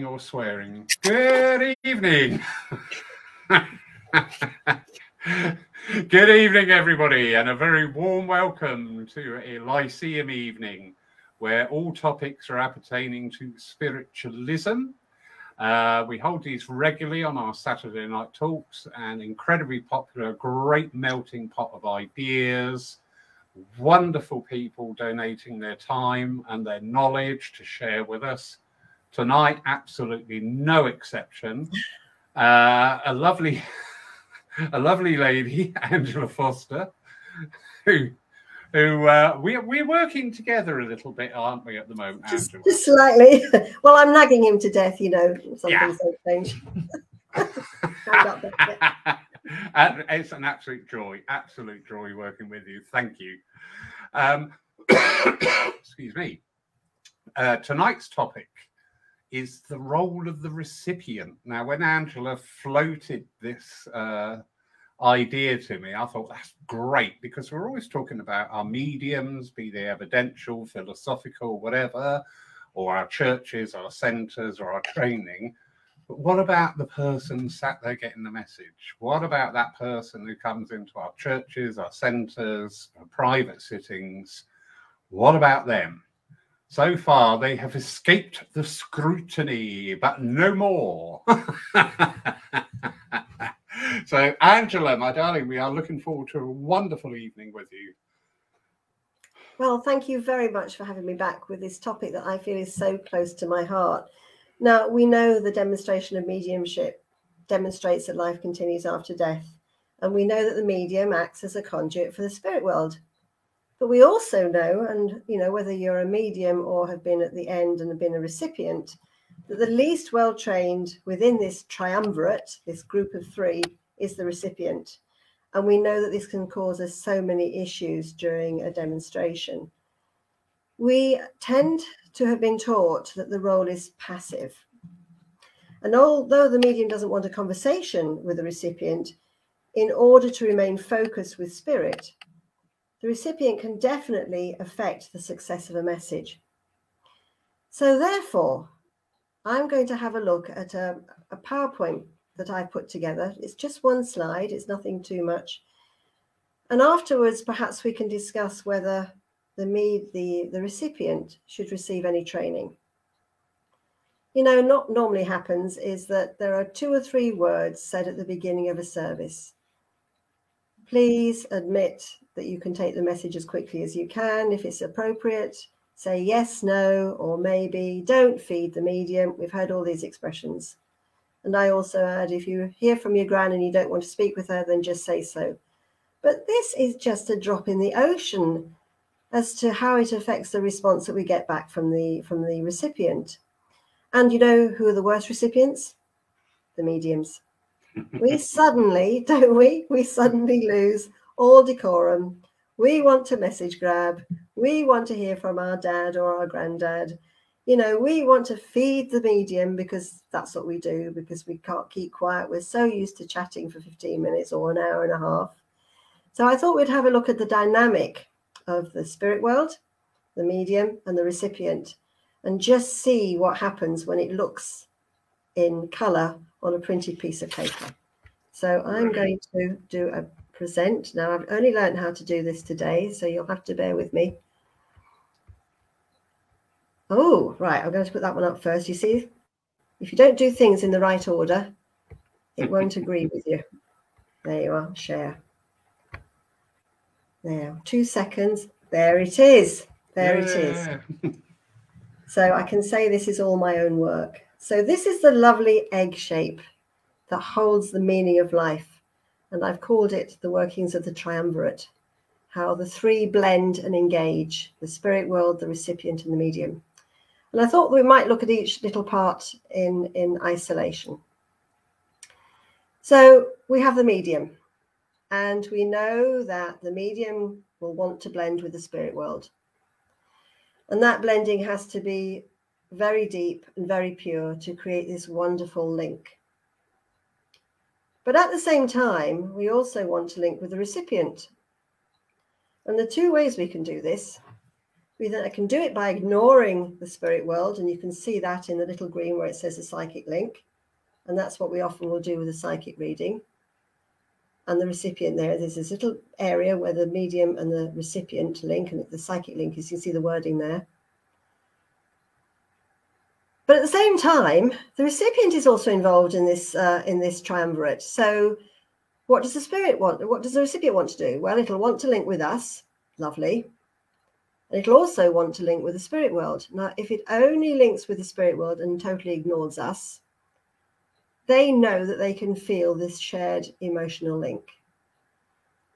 or swearing. Good evening. Good evening, everybody, and a very warm welcome to a Lyceum evening where all topics are appertaining to spiritualism. Uh, we hold these regularly on our Saturday night talks, and incredibly popular, great melting pot of ideas, wonderful people donating their time and their knowledge to share with us. Tonight, absolutely no exception. Uh, a lovely, a lovely lady, Angela Foster, who, who uh, we we're working together a little bit, aren't we, at the moment, just, just, slightly. well, I'm nagging him to death, you know. Something yeah. so strange. and it's an absolute joy, absolute joy working with you. Thank you. Um, excuse me. Uh, tonight's topic is the role of the recipient. Now, when Angela floated this uh, idea to me, I thought that's great because we're always talking about our mediums, be they evidential, philosophical, whatever, or our churches, our centers, or our training. But what about the person sat there getting the message? What about that person who comes into our churches, our centres, our private sittings? What about them? So far, they have escaped the scrutiny, but no more. so, Angela, my darling, we are looking forward to a wonderful evening with you. Well, thank you very much for having me back with this topic that I feel is so close to my heart. Now, we know the demonstration of mediumship demonstrates that life continues after death, and we know that the medium acts as a conduit for the spirit world. But we also know, and you know, whether you're a medium or have been at the end and have been a recipient, that the least well trained within this triumvirate, this group of three, is the recipient. And we know that this can cause us so many issues during a demonstration. We tend to have been taught that the role is passive. And although the medium doesn't want a conversation with the recipient, in order to remain focused with spirit, the recipient can definitely affect the success of a message. So, therefore, I'm going to have a look at a, a PowerPoint that I put together. It's just one slide, it's nothing too much. And afterwards, perhaps we can discuss whether the me the the recipient should receive any training you know not normally happens is that there are two or three words said at the beginning of a service please admit that you can take the message as quickly as you can if it's appropriate say yes no or maybe don't feed the medium we've heard all these expressions and i also add if you hear from your gran and you don't want to speak with her then just say so but this is just a drop in the ocean as to how it affects the response that we get back from the from the recipient. And you know who are the worst recipients? The mediums. We suddenly, don't we? We suddenly lose all decorum. We want to message grab. We want to hear from our dad or our granddad. You know, we want to feed the medium because that's what we do, because we can't keep quiet. We're so used to chatting for 15 minutes or an hour and a half. So I thought we'd have a look at the dynamic of the spirit world, the medium, and the recipient, and just see what happens when it looks in color on a printed piece of paper. So I'm going to do a present. Now, I've only learned how to do this today, so you'll have to bear with me. Oh, right. I'm going to put that one up first. You see, if you don't do things in the right order, it won't agree with you. There you are, share. Now, two seconds. There it is. There yeah. it is. so I can say this is all my own work. So this is the lovely egg shape that holds the meaning of life. And I've called it the workings of the triumvirate, how the three blend and engage the spirit world, the recipient, and the medium. And I thought we might look at each little part in, in isolation. So we have the medium. And we know that the medium will want to blend with the spirit world. And that blending has to be very deep and very pure to create this wonderful link. But at the same time, we also want to link with the recipient. And the two ways we can do this We then can do it by ignoring the spirit world, and you can see that in the little green where it says a psychic link. And that's what we often will do with a psychic reading. And the recipient there, there's this little area where the medium and the recipient link, and the psychic link is you can see the wording there. But at the same time, the recipient is also involved in this uh, in this triumvirate. So, what does the spirit want? What does the recipient want to do? Well, it'll want to link with us, lovely, and it'll also want to link with the spirit world. Now, if it only links with the spirit world and totally ignores us, they know that they can feel this shared emotional link.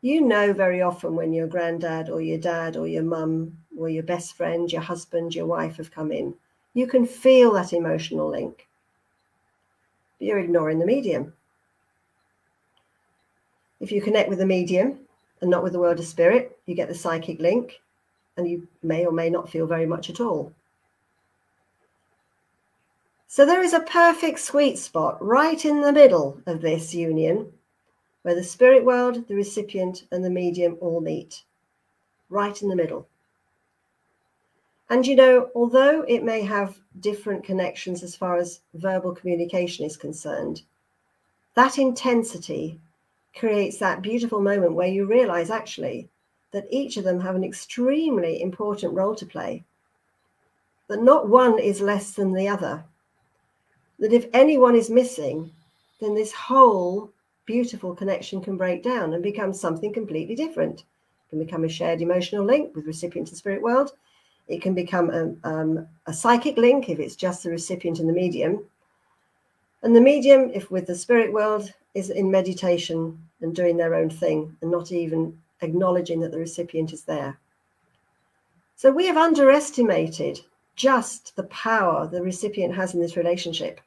You know very often when your granddad or your dad or your mum or your best friend, your husband, your wife have come in you can feel that emotional link. But you're ignoring the medium. If you connect with the medium and not with the world of spirit, you get the psychic link, and you may or may not feel very much at all. So there is a perfect sweet spot right in the middle of this union where the spirit world, the recipient, and the medium all meet. Right in the middle. And you know, although it may have different connections as far as verbal communication is concerned, that intensity creates that beautiful moment where you realize actually that each of them have an extremely important role to play, that not one is less than the other, that if anyone is missing, then this whole beautiful connection can break down and become something completely different. It can become a shared emotional link with recipient and spirit world it can become a, um, a psychic link if it's just the recipient and the medium. And the medium, if with the spirit world, is in meditation and doing their own thing and not even acknowledging that the recipient is there. So we have underestimated just the power the recipient has in this relationship.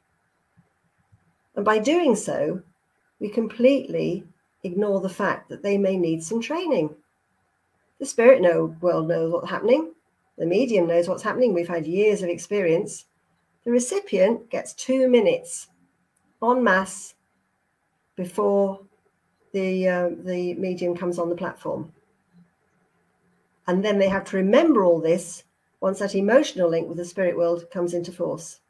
And by doing so, we completely ignore the fact that they may need some training. The spirit know, world knows what's happening. The medium knows what's happening. We've had years of experience. The recipient gets two minutes en masse before the, uh, the medium comes on the platform. And then they have to remember all this once that emotional link with the spirit world comes into force.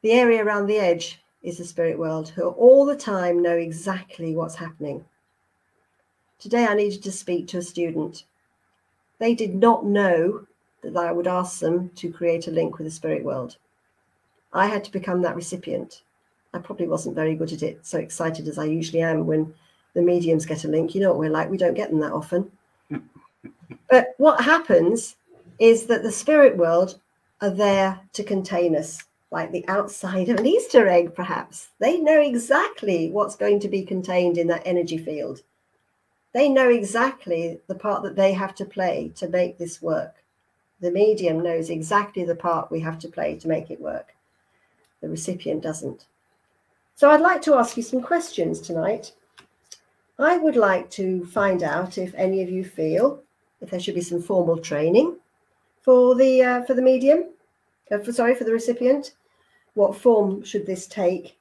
The area around the edge is the spirit world, who all the time know exactly what's happening. Today, I needed to speak to a student they did not know that I would ask them to create a link with the spirit world. I had to become that recipient. I probably wasn't very good at it, so excited as I usually am when the mediums get a link. You know what we're like, we don't get them that often. but what happens is that the spirit world are there to contain us, like the outside of an Easter egg, perhaps. They know exactly what's going to be contained in that energy field they know exactly the part that they have to play to make this work. The medium knows exactly the part we have to play to make it work. The recipient doesn't. So I'd like to ask you some questions tonight. I would like to find out if any of you feel if there should be some formal training for the uh, for the medium, uh, for, sorry, for the recipient. What form should this take?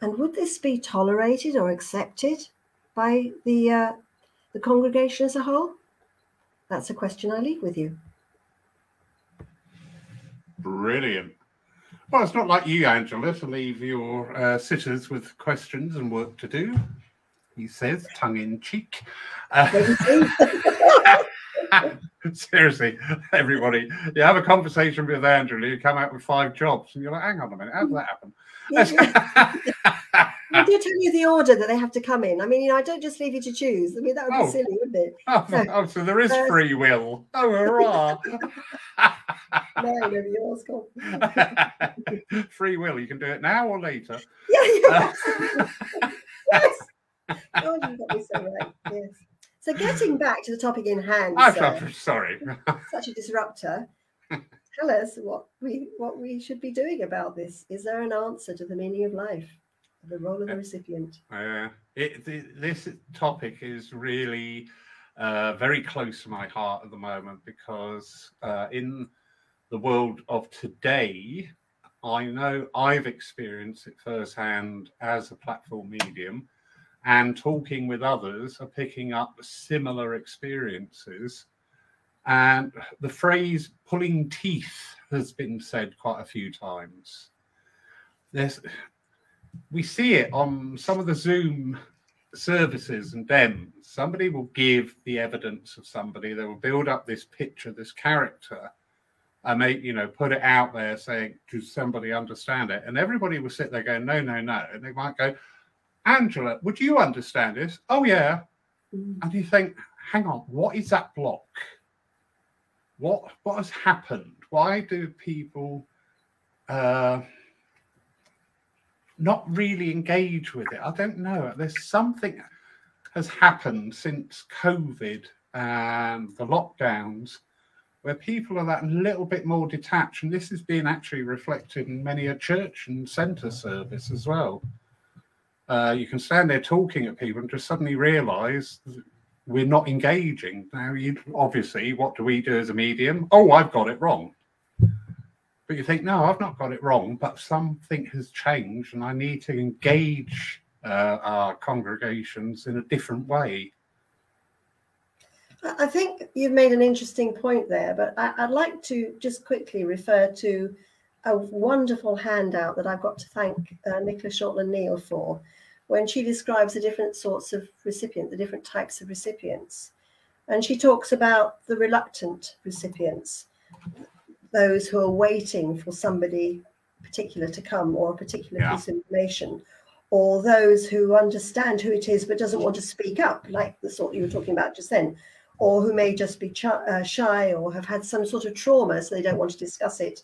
And would this be tolerated or accepted by the uh, the congregation as a whole? That's a question I leave with you. Brilliant. Well, it's not like you, Angela, to leave your uh, sitters with questions and work to do, he says, tongue in cheek. Uh, seriously, everybody, you have a conversation with Angela, you come out with five jobs, and you're like, hang on a minute, how did that happen? I do tell you the order that they have to come in. I mean, you know, I don't just leave you to choose. I mean, that would oh. be silly, wouldn't it? Oh, so, oh, so there is uh, free will. Oh, hurrah! no, no, yours free will. You can do it now or later. Yeah, yeah. Uh, yes. Oh, you got me so right. Yes. So, getting back to the topic in hand. I'm sorry. such a disruptor tell us what we what we should be doing about this. Is there an answer to the meaning of life, the role of the recipient? Uh, it, this topic is really uh, very close to my heart at the moment because uh, in the world of today, I know I've experienced it firsthand as a platform medium, and talking with others are picking up similar experiences And the phrase pulling teeth has been said quite a few times. There's, we see it on some of the Zoom services and dems. Somebody will give the evidence of somebody, they will build up this picture, this character, and they, you know, put it out there saying, Does somebody understand it? And everybody will sit there going, No, no, no. And they might go, Angela, would you understand this? Oh, yeah. Mm. And you think, Hang on, what is that block? What what has happened? Why do people uh, not really engage with it? I don't know. There's something has happened since COVID and the lockdowns where people are that little bit more detached. And this is being actually reflected in many a church and centre service as well. Uh, you can stand there talking at people and just suddenly realize we're not engaging. Now, you obviously, what do we do as a medium? Oh, I've got it wrong. But you think, no, I've not got it wrong, but something has changed and I need to engage uh, our congregations in a different way. I think you've made an interesting point there, but I, would like to just quickly refer to a wonderful handout that I've got to thank uh, Nicola Shortland Neal for when she describes the different sorts of recipient, the different types of recipients. And she talks about the reluctant recipients, those who are waiting for somebody particular to come or a particular yeah. piece of information, or those who understand who it is but doesn't want to speak up, like the sort you were talking about just then or who may just be ch- uh, shy or have had some sort of trauma, so they don't want to discuss it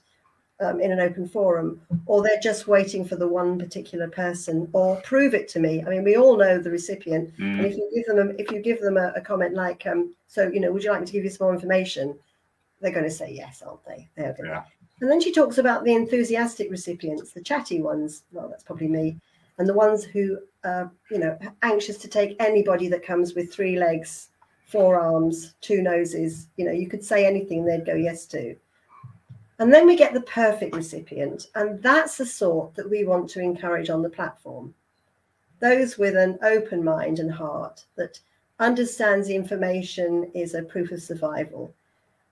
um, in an open forum, or they're just waiting for the one particular person, or prove it to me. I mean, we all know the recipient, mm. and if you give them a, if you give them a, a comment like, um, "So, you know, would you like me to give you some more information?" They're going to say yes, aren't they? They're going yeah. And then she talks about the enthusiastic recipients, the chatty ones. Well, that's probably me, and the ones who, are, you know, anxious to take anybody that comes with three legs four arms, two noses. You know, you could say anything they'd go yes to. And then we get the perfect recipient. And that's the sort that we want to encourage on the platform. Those with an open mind and heart that understands the information is a proof of survival,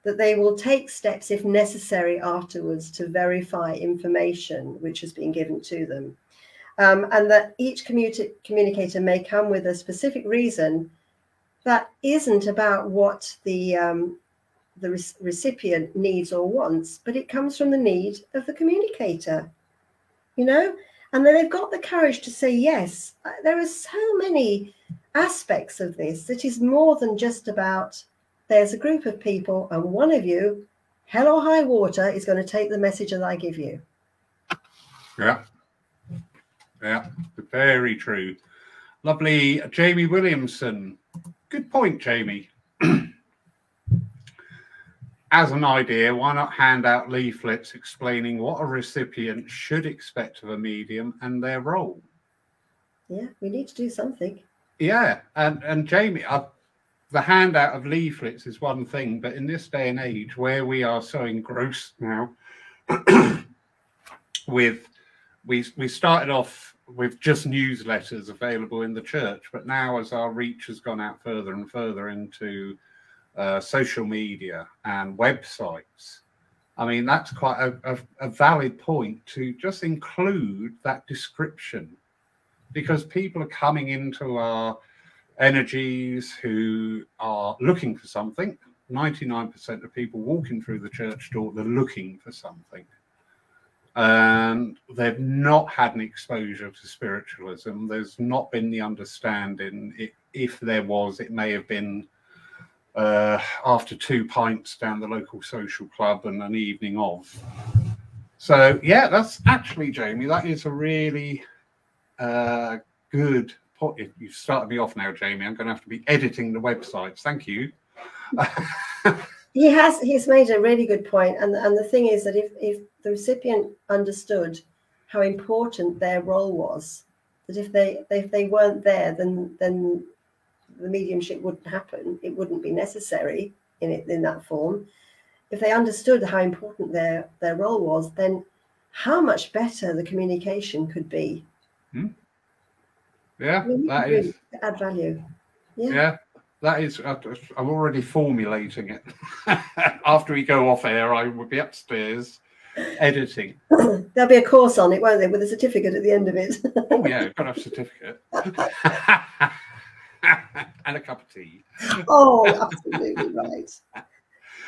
that they will take steps if necessary afterwards to verify information which has been given to them. Um, and that each communicator may come with a specific reason that isn't about what the um, the re- recipient needs or wants, but it comes from the need of the communicator. You know, and then they've got the courage to say yes. Uh, there are so many aspects of this that is more than just about there's a group of people and one of you, hell or high water, is going to take the message that I give you. Yeah. Yeah, very true. Lovely Jamie Williamson Good point, Jamie. As an idea, why not hand out leaflets explaining what a recipient should expect of a medium and their role? Yeah, we need to do something. Yeah, and and Jamie, I, the handout of leaflets is one thing, but in this day and age where we are so engrossed now with we we started off with just newsletters available in the church. But now, as our reach has gone out further and further into uh, social media and websites, I mean, that's quite a, a, a, valid point to just include that description because people are coming into our energies who are looking for something. 99% of people walking through the church door, they're looking for something and they've not had an exposure to spiritualism. There's not been the understanding. It, if there was, it may have been uh, after two pints down the local social club and an evening of. So yeah, that's actually Jamie. That is a really uh, good point. You've started me off now, Jamie. I'm going to have to be editing the websites. Thank you. he has he's made a really good point and and the thing is that if if the recipient understood how important their role was that if they if they weren't there then then the mediumship wouldn't happen it wouldn't be necessary in it in that form if they understood how important their their role was then how much better the communication could be hmm. yeah I mean, that is add value yeah. yeah that is, I'm already formulating it. After we go off air, I will be upstairs editing. There'll be a course on it, won't there, with a certificate at the end of it? oh yeah, got a certificate. and a cup of tea. Oh, absolutely right.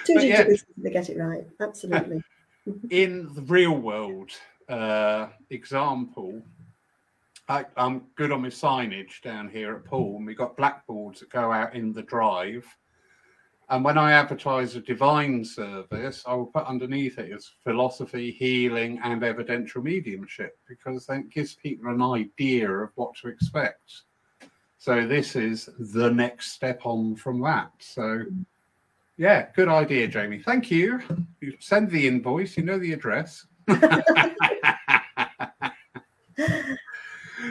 Two yeah. get it right. Absolutely. in the real world uh, example, I, I'm good on my signage down here at Poole, and we've got blackboards that go out in the drive. And when I advertise a divine service, I will put underneath it as philosophy, healing, and evidential mediumship because that gives people an idea of what to expect. So this is the next step on from that. So yeah, good idea, Jamie. Thank you. You send the invoice, you know the address.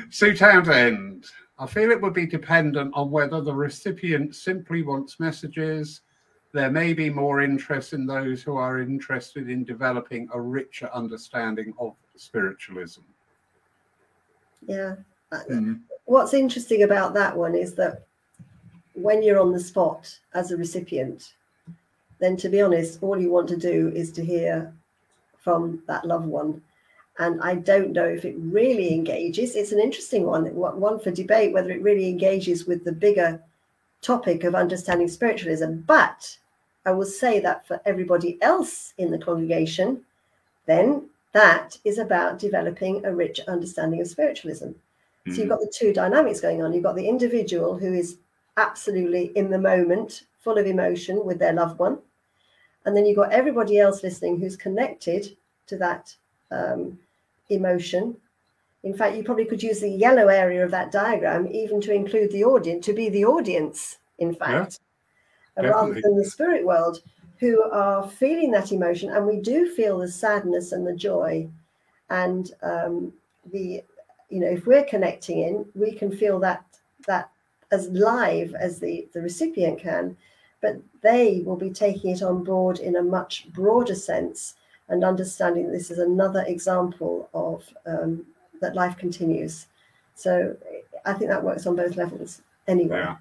Sue Townsend, I feel it would be dependent on whether the recipient simply wants messages. There may be more interest in those who are interested in developing a richer understanding of spiritualism. Yeah. Mm. What's interesting about that one is that when you're on the spot as a recipient, then to be honest, all you want to do is to hear from that loved one. And I don't know if it really engages. It's an interesting one, one for debate, whether it really engages with the bigger topic of understanding spiritualism. But I will say that for everybody else in the congregation, then that is about developing a rich understanding of spiritualism. So you've got the two dynamics going on. You've got the individual who is absolutely in the moment, full of emotion with their loved one. And then you've got everybody else listening who's connected to that um, emotion. In fact, you probably could use the yellow area of that diagram even to include the audience, to be the audience, in fact, uh, rather than the spirit world, who are feeling that emotion. And we do feel the sadness and the joy and um, the you know if we're connecting in we can feel that that as live as the the recipient can but they will be taking it on board in a much broader sense and understanding that this is another example of um, that life continues. So i think that works on both levels anyway. Yeah.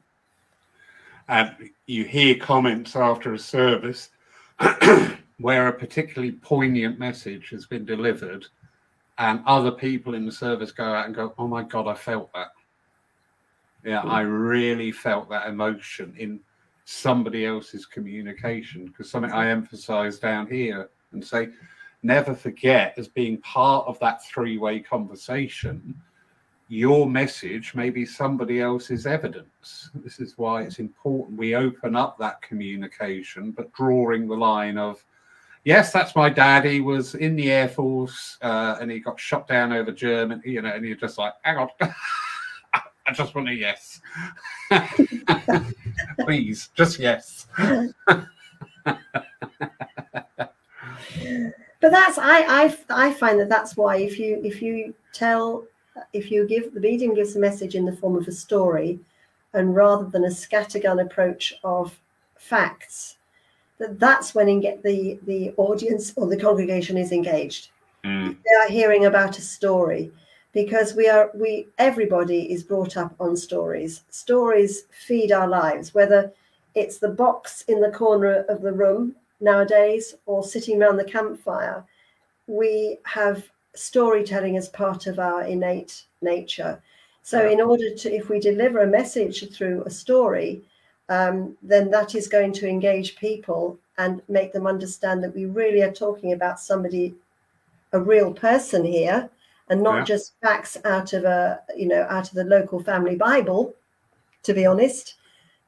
And you hear comments after a service where a particularly poignant message has been delivered, and other people in the service go out and go, Oh my God, I felt that. Yeah, I really felt that emotion in somebody else's communication because something I emphasize down here and say, never forget as being part of that three way conversation your message may be somebody else's evidence. This is why it's important we open up that communication, but drawing the line of, yes, that's my dad. He was in the Air Force uh, and he got shot down over Germany, you know, and you're just like, hang on. I just want a yes. Please, just yes. but that's I, I i find that that's why if you if you tell if you give the medium gives a message in the form of a story and rather than a scattergun approach of facts that that's when in get the the audience or the congregation is engaged. Mm. they are hearing about a story because we are we everybody is brought up on stories. Stories feed our lives whether it's the box in the corner of the room nowadays or sitting around the campfire. We have storytelling as part of our innate nature. So in order to if we deliver a message through a story um, then that is going to engage people and make them understand that we really are talking about somebody a real person here and not Yeah. just facts out of a you know out of the local family bible to be honest.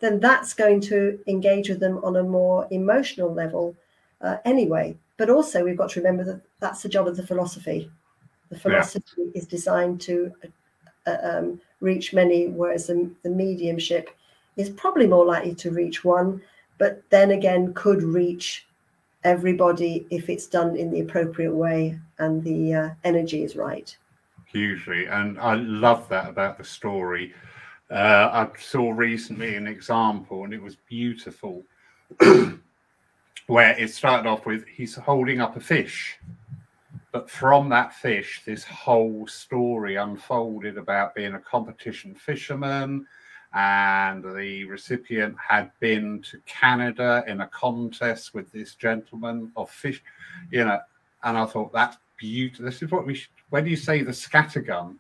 Then that's going to engage with them on a more emotional level uh, anyway. But also we've got to remember that that's the job of the philosophy. The philosophy is designed to uh, um, reach many whereas the, the mediumship is probably more likely to reach one but then again could reach everybody if it's done in the appropriate way and the uh, energy is right. hugely and i love that about the story uh, i saw recently an example and it was beautiful where it started off with he's holding up a fish but from that fish this whole story unfolded about being a competition fisherman and the recipient had been to Canada in a contest with this gentleman of fish, you know, and I thought that's beautiful. This is what we should. When you say the scattergun,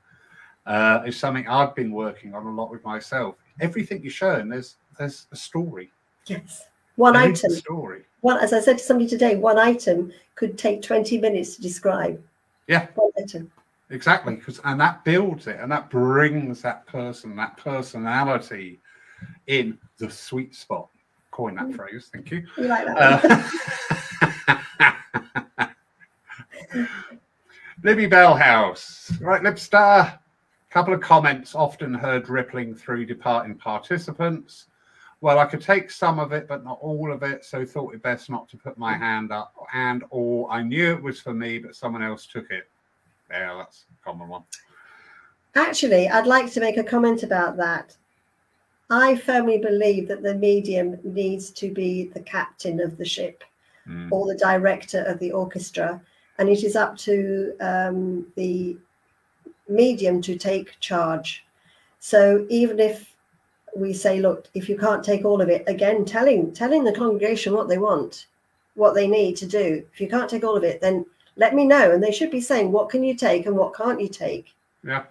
uh, is something I've been working on a lot with myself. Everything you're showing, there's there's a story. Yes, one There item. story. One, as I said to somebody today, one item could take twenty minutes to describe. Yeah. One item. Exactly, because and that builds it, and that brings that person, that personality, in the sweet spot. Coin that Mm. phrase. Thank you. You like that? Uh, Libby Bellhouse. Right, Libstar. A couple of comments often heard rippling through departing participants. Well, I could take some of it, but not all of it, so thought it best not to put my hand up. And or I knew it was for me, but someone else took it. Yeah, that's a common one. Actually, I'd like to make a comment about that. I firmly believe that the medium needs to be the captain of the ship Mm. or the director of the orchestra, and it is up to um, the medium to take charge. So even if we say, look, if you can't take all of it, again, telling telling the congregation what they want, what they need to do. If you can't take all of it, then let me know. And they should be saying, what can you take and what can't you take? Yeah.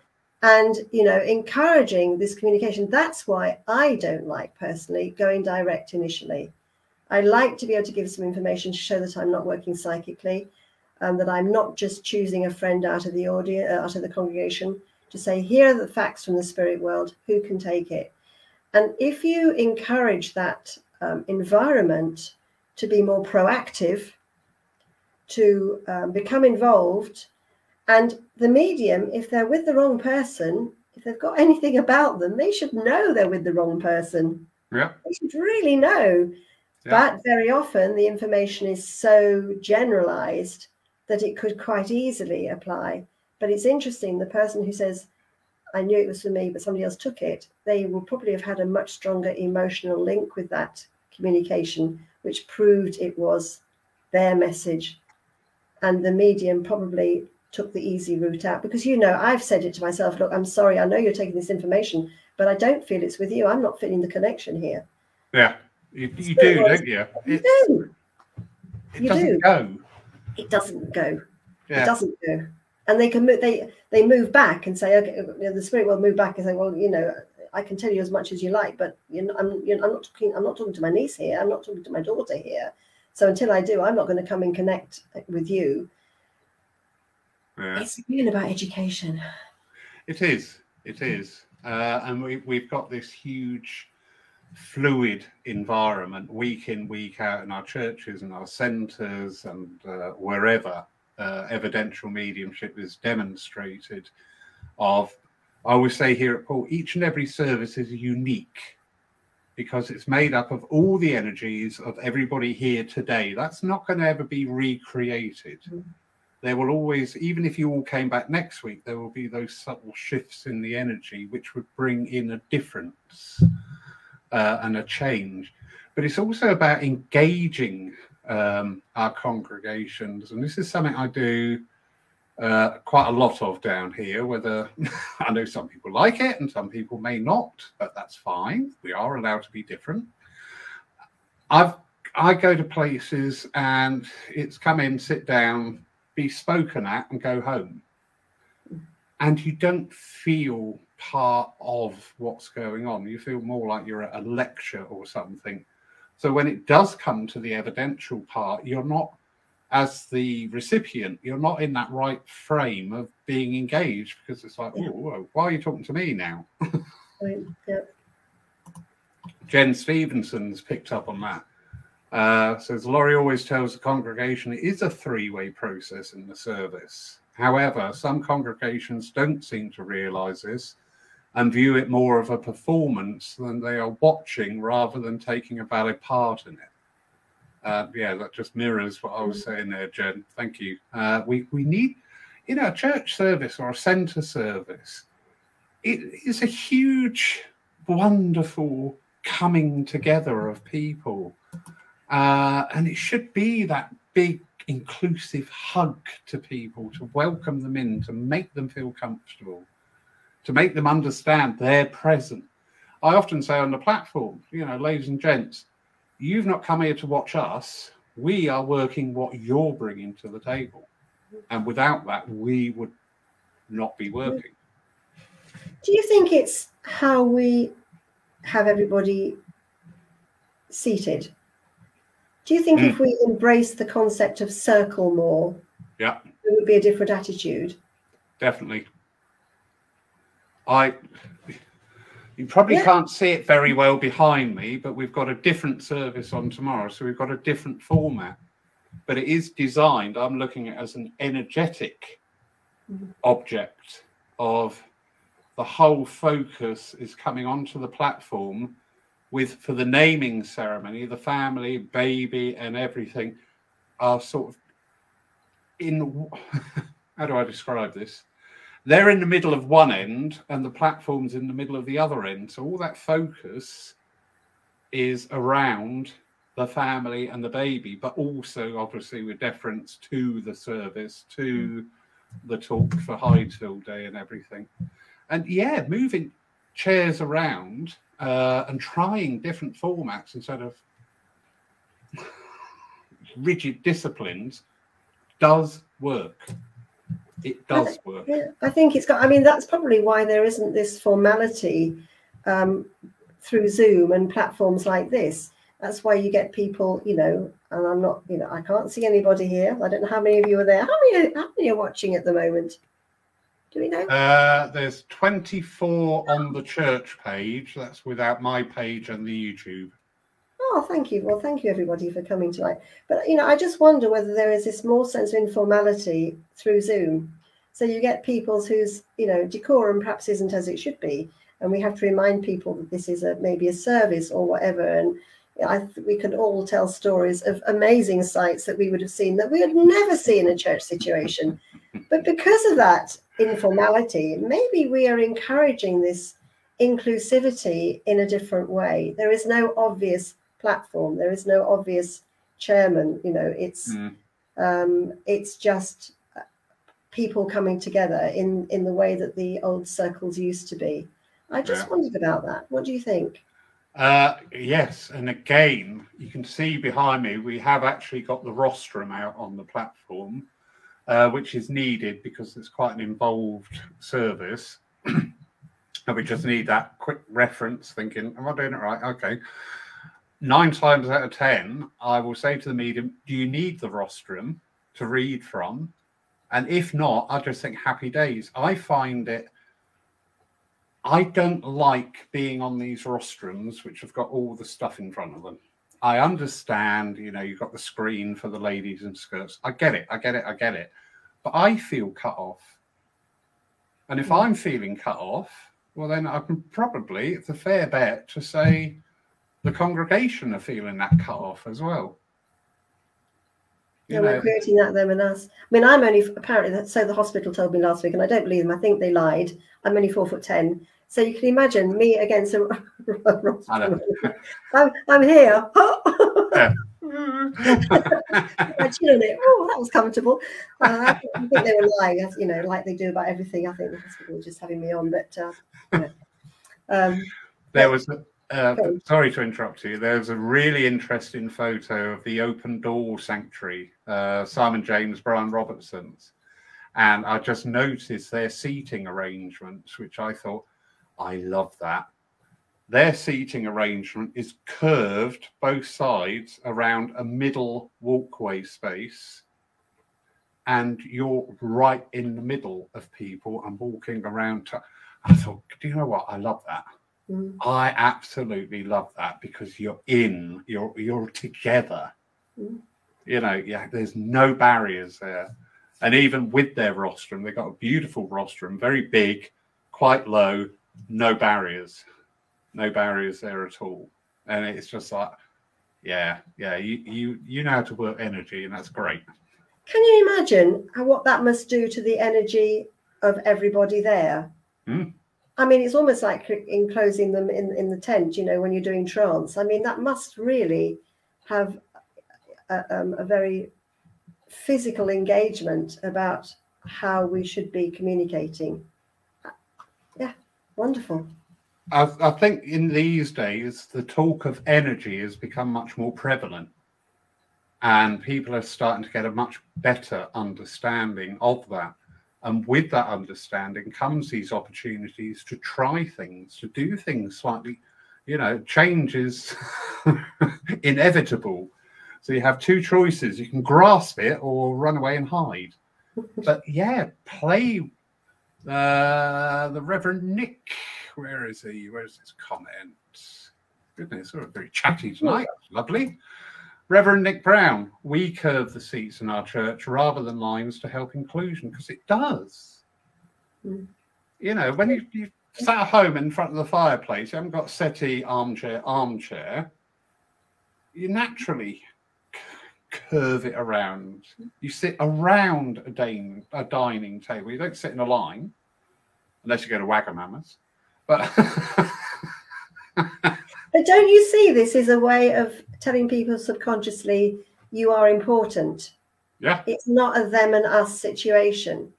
and you know encouraging this communication that's why i don't like personally going direct initially i like to be able to give some information to show that i'm not working psychically and that i'm not just choosing a friend out of the audience out of the congregation to say here are the facts from the spirit world who can take it and if you encourage that um, environment to be more proactive to um, become involved and the medium, if they're with the wrong person, if they've got anything about them, they should know they're with the wrong person. Yeah. They should really know. Yeah. But very often the information is so generalized that it could quite easily apply. But it's interesting, the person who says, I knew it was for me, but somebody else took it, they will probably have had a much stronger emotional link with that communication, which proved it was their message. And the medium probably took the easy route out because you know I've said it to myself look I'm sorry I know you're taking this information but I don't feel it's with you I'm not feeling the connection here Yeah. You, you do, don't you? you It, do it you doesn't do. go. it doesn't go yeah. it doesn't go and they can move they they move back and say okay you know, the spirit will move back and say well you know I can tell you as much as you like but you know I'm you know, I'm not talking I'm not talking to my niece here I'm not talking to my daughter here so until I do I'm not going to come and connect with you yeah. it's really about education It is. It is. Uh, and we, we've got this huge fluid environment week in, week out in our churches and our centres and uh, wherever uh, evidential mediumship is demonstrated. Of, I always say here at Poole, each and every service is unique because it's made up of all the energies of everybody here today. That's not going to ever be recreated there will always, even if you all came back next week, there will be those subtle shifts in the energy which would bring in a difference uh, and a change. But it's also about engaging um, our congregations. And this is something I do uh, quite a lot of down here, whether I know some people like it and some people may not, but that's fine. We are allowed to be different. I've I go to places and it's come in, sit down, be spoken at and go home. And you don't feel part of what's going on. You feel more like you're at a lecture or something. So when it does come to the evidential part, you're not, as the recipient, you're not in that right frame of being engaged because it's like, Yeah. oh, why are you talking to me now? Right, yeah. Jen Stevenson's picked up on that. Uh, says Laurie always tells the congregation it is a three-way process in the service. However, some congregations don't seem to realise this and view it more of a performance than they are watching rather than taking a valid part in it. Uh, yeah, that just mirrors what I was saying there, Jen. Thank you. Uh, we we need, in a church service or a centre service. It is a huge, wonderful coming together of people. Uh, and it should be that big inclusive hug to people to welcome them in, to make them feel comfortable, to make them understand they're present. I often say on the platform, you know, ladies and gents, you've not come here to watch us. We are working what you're bringing to the table. And without that, we would not be working. Do you think it's how we have everybody seated? Do you think mm. if we embrace the concept of circle more, yeah, it would be a different attitude? Definitely. I you probably yeah. can't see it very well behind me, but we've got a different service on tomorrow, so we've got a different format. But it is designed, I'm looking at as an energetic mm-hmm. object of the whole focus is coming onto the platform with for the naming ceremony, the family, baby, and everything are sort of in how do I describe this? They're in the middle of one end and the platform's in the middle of the other end. So all that focus is around the family and the baby, but also obviously with deference to the service, to the talk for Hydesville Day and everything. And yeah, moving chairs around uh, and trying different formats instead of rigid disciplines does work. It does I work. Yeah, I think it's got. I mean, that's probably why there isn't this formality um, through Zoom and platforms like this. That's why you get people, you know, and I'm not, you know, I can't see anybody here. I don't know how many of you are there. How many, how many are watching at the moment? Do we know? Uh, there's 24 on the church page. That's without my page and the YouTube. Oh, thank you. Well, thank you everybody for coming tonight. But you know, I just wonder whether there is this more sense of informality through Zoom. So you get people whose you know decorum perhaps isn't as it should be, and we have to remind people that this is a maybe a service or whatever. And I we can all tell stories of amazing sights that we would have seen that we would never see in a church situation. But because of that, informality, maybe we are encouraging this inclusivity in a different way. There is no obvious platform. There is no obvious chairman. You know, it's mm. um, it's just people coming together in in the way that the old circles used to be. I just yeah. wondered about that. What do you think? Uh, yes, and again, you can see behind me we have actually got the rostrum out on the platform uh, which is needed because it's quite an involved service. and we just need that quick reference thinking, am I doing it right? Okay. Nine times out of 10, I will say to the medium, do you need the rostrum to read from? And if not, I just think happy days. I find it, I don't like being on these rostrums, which have got all the stuff in front of them. I understand, you know, you've got the screen for the ladies and skirts. I get it. I get it. I get it. But I feel cut off. And if hmm. I'm feeling cut off, well, then I can probably, it's a fair bet to say the congregation are feeling that cut off as well. You yeah, know. we're creating that them and us. I mean, I'm only apparently so the hospital told me last week, and I don't believe them. I think they lied. I'm only four foot ten, so you can imagine me against a I'm, I'm here. yeah. I chill on it. Oh, that was comfortable. Uh, I think they were lying, as you know, like they do about everything. I think the hospital was just having me on, but uh, um, there was. Uh, sorry to interrupt you. There's a really interesting photo of the Open Door Sanctuary, uh, Simon James, Brian Robertson's, and I just noticed their seating arrangements, which I thought I love that. Their seating arrangement is curved both sides around a middle walkway space. And you're right in the middle of people and walking around. To, I thought, do you know what? I love that. Mm. I absolutely love that because you're in, you're you're together. Mm. You know, yeah, there's no barriers there. And even with their rostrum, they've got a beautiful rostrum, very big, quite low, no barriers, no barriers there at all. And it's just like, yeah, yeah, you you you know how to work energy, and that's great. Can you imagine what that must do to the energy of everybody there? Mm. I mean, it's almost like enclosing them in, in the tent, you know, when you're doing trance. I mean, that must really have a, um, a very physical engagement about how we should be communicating. Yeah, Wonderful. I, I think in these days, the talk of energy has become much more prevalent. And people are starting to get a much better understanding of that. And with that understanding comes these opportunities to try things, to do things slightly, you know, change is inevitable. So you have two choices you can grasp it or run away and hide. But yeah, play uh, the Reverend Nick. Where is he? Where's his comment? Goodness, we're very chatty tonight. Lovely. Reverend Nick Brown, we curve the seats in our church rather than lines to help inclusion because it does. Mm. You know, when you, you sat at home in front of the fireplace, you haven't got settee, armchair, armchair, you naturally curve it around. You sit around a, dining, a dining table. You don't sit in a line unless you go to Wagamama's. But But don't you see this is a way of telling people subconsciously you are important? Yeah. It's not a them and us situation.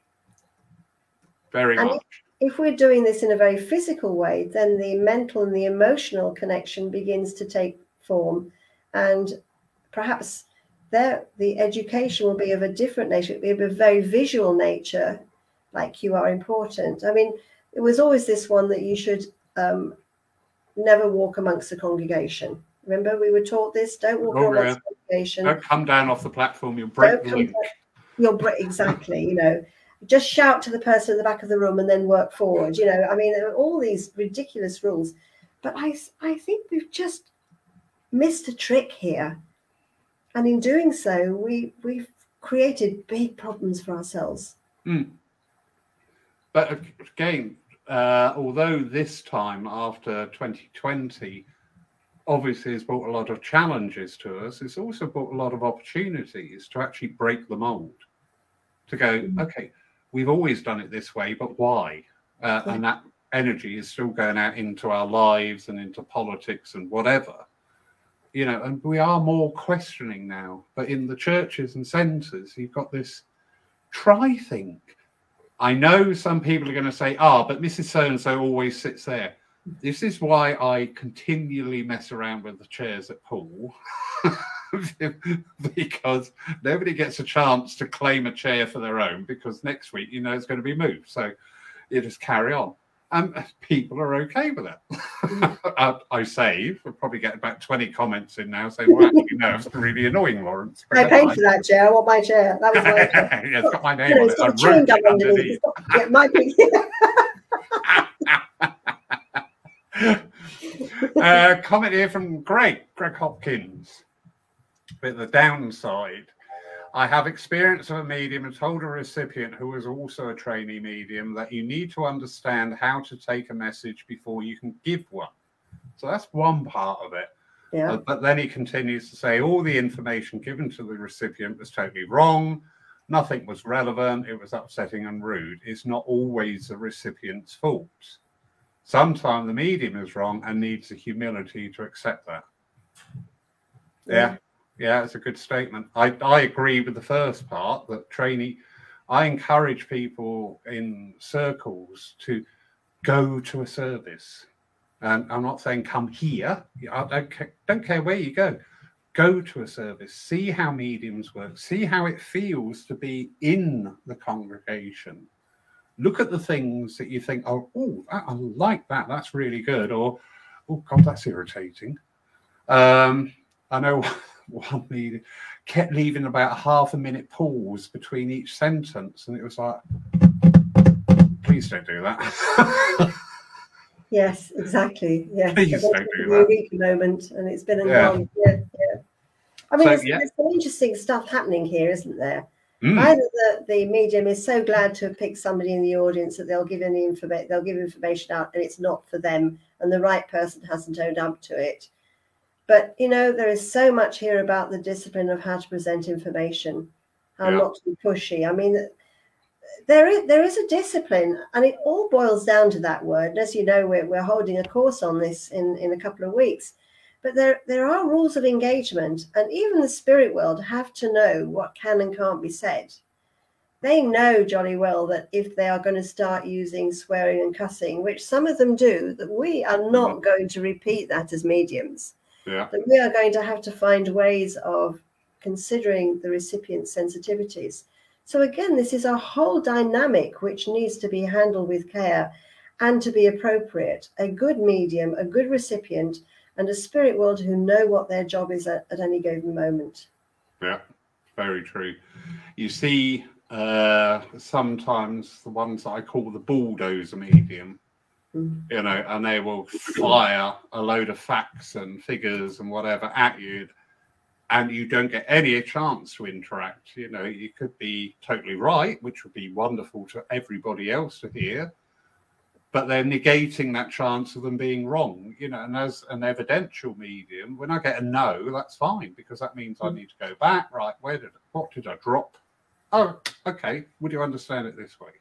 Very and much. If, if we're doing this in a very physical way, then the mental and the emotional connection begins to take form. And perhaps there the education will be of a different nature, it'll be of a very visual nature, like you are important. I mean, it was always this one that you should um, never walk amongst the congregation. Remember, we were taught this: don't walk oh, amongst the congregation. Don't come down off the platform; you'll break the link. You'll break exactly. You know, just shout to the person at the back of the room and then work forward. You know, I mean, all these ridiculous rules. But I, I think we've just missed a trick here, and in doing so, we we've created big problems for ourselves. Mm. But again, uh, although this time after 2020 obviously has brought a lot of challenges to us, it's also brought a lot of opportunities to actually break the mold. To go, mm-hmm. okay, we've always done it this way, but why? Uh, and that energy is still going out into our lives and into politics and whatever. You know, and we are more questioning now. But in the churches and centres, you've got this try think I know some people are going to say, ah, but Mrs. So and so always sits there. This is why I continually mess around with the chairs at Poole. because nobody gets a chance to claim a chair for their own because next week you know it's going to be moved. So you just carry on and people are okay with it. I, I say, we'll probably get about 20 comments in now saying, well, actually, no, it's really annoying, Lawrence. I paid for that chair. I want my chair. That was my yeah, it's got my name on it. I wrote it underneath. yeah, my uh, comment here from Greg, Greg Hopkins. But the downside I have experience of a medium and told a recipient who was also a trainee medium that you need to understand how to take a message before you can give one. So that's one part of it. Yeah. Uh, but then he continues to say all the information given to the recipient was totally wrong. Nothing was relevant. It was upsetting and rude. It's not always the recipient's fault. Sometimes the medium is wrong and needs the humility to accept that. Yeah. Yeah. It's a good statement. I, I agree with the first part that trainee. I encourage people in circles to go to a service. And I'm not saying come here. I don't, don't care where you go. Go to a service, see how mediums work, see how it feels to be in the congregation. Look at the things that you think, oh, oh I like that. That's really good. Or, oh, God, that's irritating. Um, I know one meeting kept leaving about a half a minute pause between each sentence, and it was like, please don't do that. yes, exactly. Yeah, please don't do that. moment, and it's been a yeah. long. Yeah, yeah. I mean, so, there's, yeah. there's some interesting stuff happening here, isn't there? Mm. Either the, the medium is so glad to have picked somebody in the audience that they'll give any information, they'll give information out, and it's not for them, and the right person hasn't owned up to it but you know, there is so much here about the discipline of how to present information, how yeah. not to be pushy. I mean, there is there is a discipline, and it all boils down to that word. And as you know, we're we're holding a course on this in in a couple of weeks. But there there are rules of engagement, and even the spirit world have to know what can and can't be said. they know jolly well that if they are going to start using swearing and cussing, which some of them do, that we are not mm. going to repeat that as mediums. Yeah. That we are going to have to find ways of considering the recipient's sensitivities. So again, this is a whole dynamic which needs to be handled with care and to be appropriate. A good medium, a good recipient, and a spirit world who know what their job is at, at any given moment. Yeah, very true. You see uh, sometimes the ones I call the bulldozer medium. You know, and they will fire a load of facts and figures and whatever at you, and you don't get any chance to interact. You know, you could be totally right, which would be wonderful to everybody else to hear, but they're negating that chance of them being wrong. You know, and as an evidential medium, when I get a no, that's fine because that means I mm. need to go back. Right, where did what did I drop? Oh, okay. Would you understand it this way?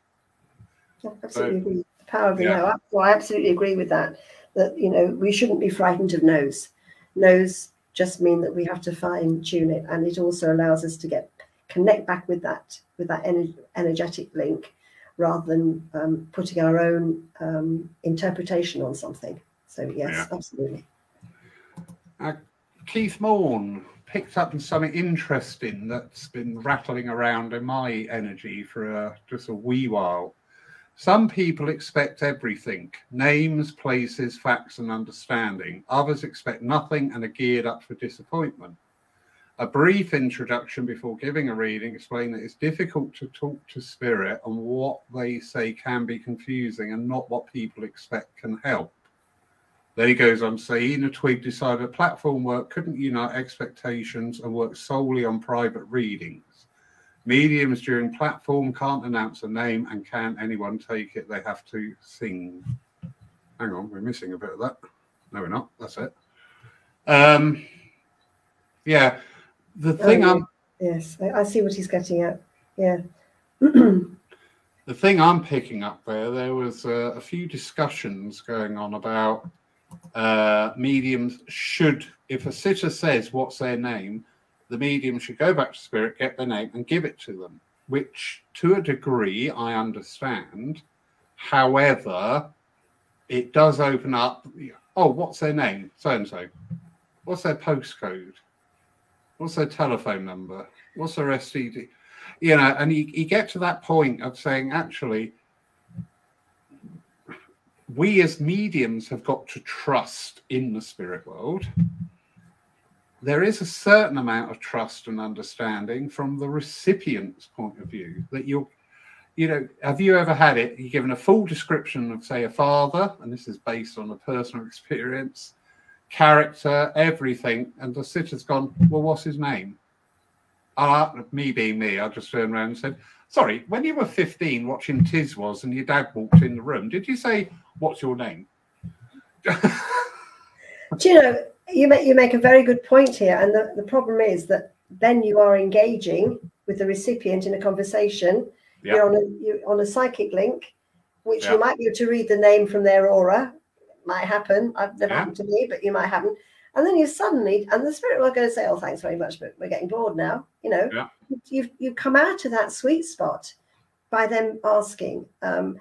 Yeah, absolutely so, power of the yeah. no. Well, I absolutely agree with that. That you know we shouldn't be frightened of no's. No's just mean that we have to fine tune it, and it also allows us to get connect back with that with that ener- energetic link, rather than um, putting our own um, interpretation on something. So yes, yeah. absolutely. Uh, Keith Morn, picked up on something interesting that's been rattling around in my energy for a, just a wee while. Some people expect everything names, places, facts, and understanding. Others expect nothing and are geared up for disappointment. A brief introduction before giving a reading explain that it's difficult to talk to spirit and what they say can be confusing and not what people expect can help. Then he goes on to say Ina Twig decided platform work couldn't unite expectations and work solely on private readings. Mediums during platform can't announce a name and can anyone take it? They have to sing. Hang on, we're missing a bit of that. No, we're not. That's it. Um, yeah, the thing oh, I'm. Yes, I, I see what he's getting at. Yeah. the thing I'm picking up there, there was uh, a few discussions going on about uh, mediums should, if a sitter says what's their name, the medium should go back to spirit, get their name, and give it to them, which to a degree I understand. However, it does open up. Oh, what's their name? So and so. What's their postcode? What's their telephone number? What's their STD? You know, and you, you get to that point of saying, actually, we as mediums have got to trust in the spirit world. There is a certain amount of trust and understanding from the recipient's point of view that you're, you know, have you ever had it? You're given a full description of, say, a father, and this is based on a personal experience, character, everything, and the sitter's gone, well, what's his name? Uh, me being me, I just turned around and said, Sorry, when you were 15 watching Tiswas and your dad walked in the room, did you say, What's your name? Do you know, you make, you make a very good point here. And the, the problem is that then you are engaging with the recipient in a conversation. Yep. You're, on a, you're on a psychic link, which yep. you might be able to read the name from their aura. Might happen. I've never yep. happened to me, but you might happen. And then you suddenly, and the spirit will go and say, "Oh, thanks very much, but we're getting bored now." You know, yeah. you've you come out of that sweet spot by them asking. Um,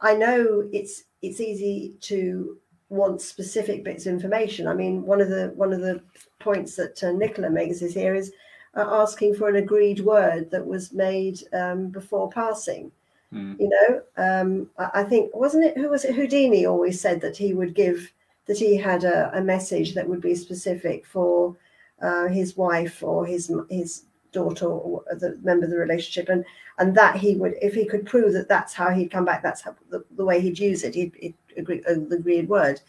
I know it's it's easy to want specific bits of information. I mean, one of the one of the points that uh, Nicola makes is here is uh, asking for an agreed word that was made um, before passing. Mm. You know, um, I, I, think wasn't it who was it Houdini always said that he would give that he had a, a message that would be specific for uh, his wife or his his daughter or the member of the relationship and and that he would if he could prove that that's how he'd come back that's how the, the way he'd use it he'd, he'd agree uh, the agreed word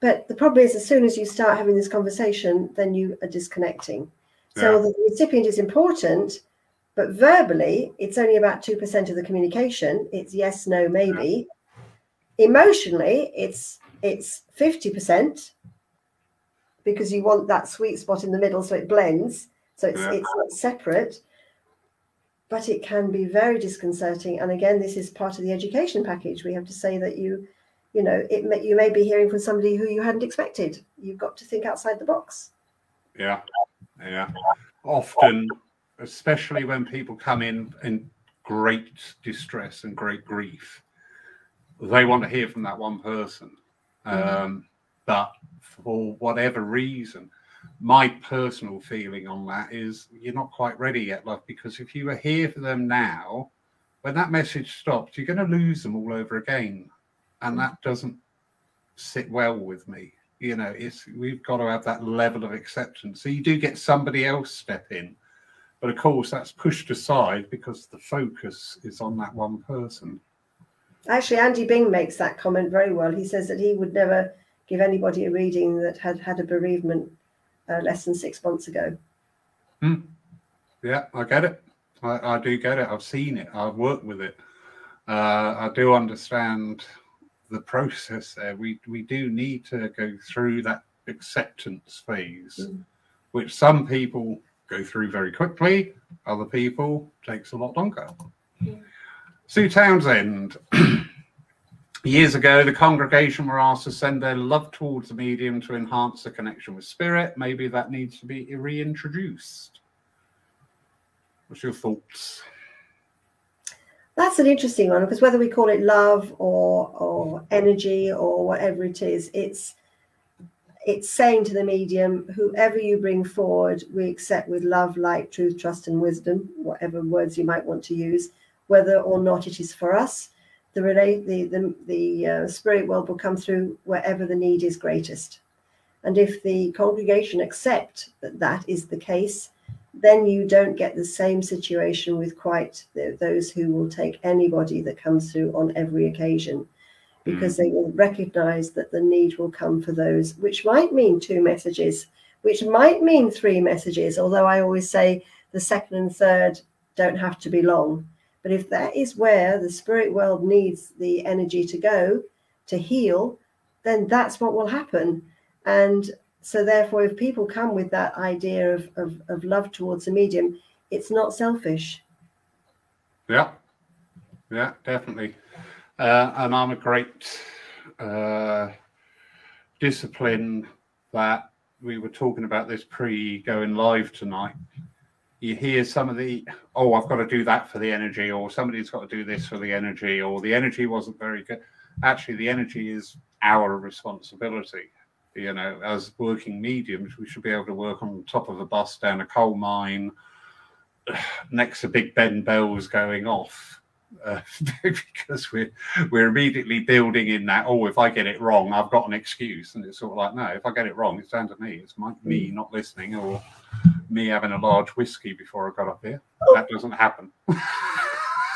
but the problem is as soon as you start having this conversation then you are disconnecting yeah. so the recipient is important but verbally it's only about 2% of the communication it's yes no maybe yeah. emotionally it's it's 50% because you want that sweet spot in the middle so it blends. So it's, yeah. it's not separate, but it can be very disconcerting. And again, this is part of the education package. We have to say that you, you know, it may, you may be hearing from somebody who you hadn't expected. You've got to think outside the box. Yeah, yeah. Often especially when people come in in great distress and great grief. They want to hear from that one person. Yeah. Um, but for whatever reason, my personal feeling on that is you're not quite ready yet, love, because if you were here for them now, when that message stops, you're going to lose them all over again. And that doesn't sit well with me. You know, it's we've got to have that level of acceptance. So you do get somebody else step in, but of course that's pushed aside because the focus is on that one person. Actually, Andy Bing makes that comment very well. He says that he would never give anybody a reading that had had a bereavement uh, less than six months ago. Yeah, I get it. I, I do get it. I've seen it. I've worked with it. Uh, I do understand the process there. We we do need to go through that acceptance phase, Mm. which some people go through very quickly. Other people takes a lot longer. Yeah. Sue Townsend. Years ago, the congregation were asked to send their love towards the medium to enhance the connection with spirit. Maybe that needs to be reintroduced. What's your thoughts? That's an interesting one because whether we call it love or or energy or whatever it is, it's it's saying to the medium, whoever you bring forward, we accept with love, light, truth, trust, and wisdom, whatever words you might want to use, whether or not it is for us. The relate the the, the uh, spirit world will come through wherever the need is greatest, and if the congregation accept that that is the case, then you don't get the same situation with quite the, those who will take anybody that comes through on every occasion because mm. they will recognize that the need will come for those which might mean two messages which might mean three messages although i always say the second and third don't have to be long. But if that is where the spirit world needs the energy to go to heal then that's what will happen. And so therefore if people come with that idea of, of, of love towards the medium it's not selfish Yeah, yeah, definitely. Uh, and I'm a great uh, discipline that we were talking about this pre going live tonight. You hear some of the, oh, I've got to do that for the energy, or somebody's got to do this for the energy, or the energy wasn't very good. Actually, the energy is our responsibility. You know, as working mediums, we should be able to work on top of a bus down a coal mine next to Big Ben bells going off uh, because we're we're immediately building in that. Oh, if I get it wrong, I've got an excuse, and it's sort of like, no, if I get it wrong, it's down to me. It's my, me not listening or me having a large whiskey before I got up here. That doesn't happen.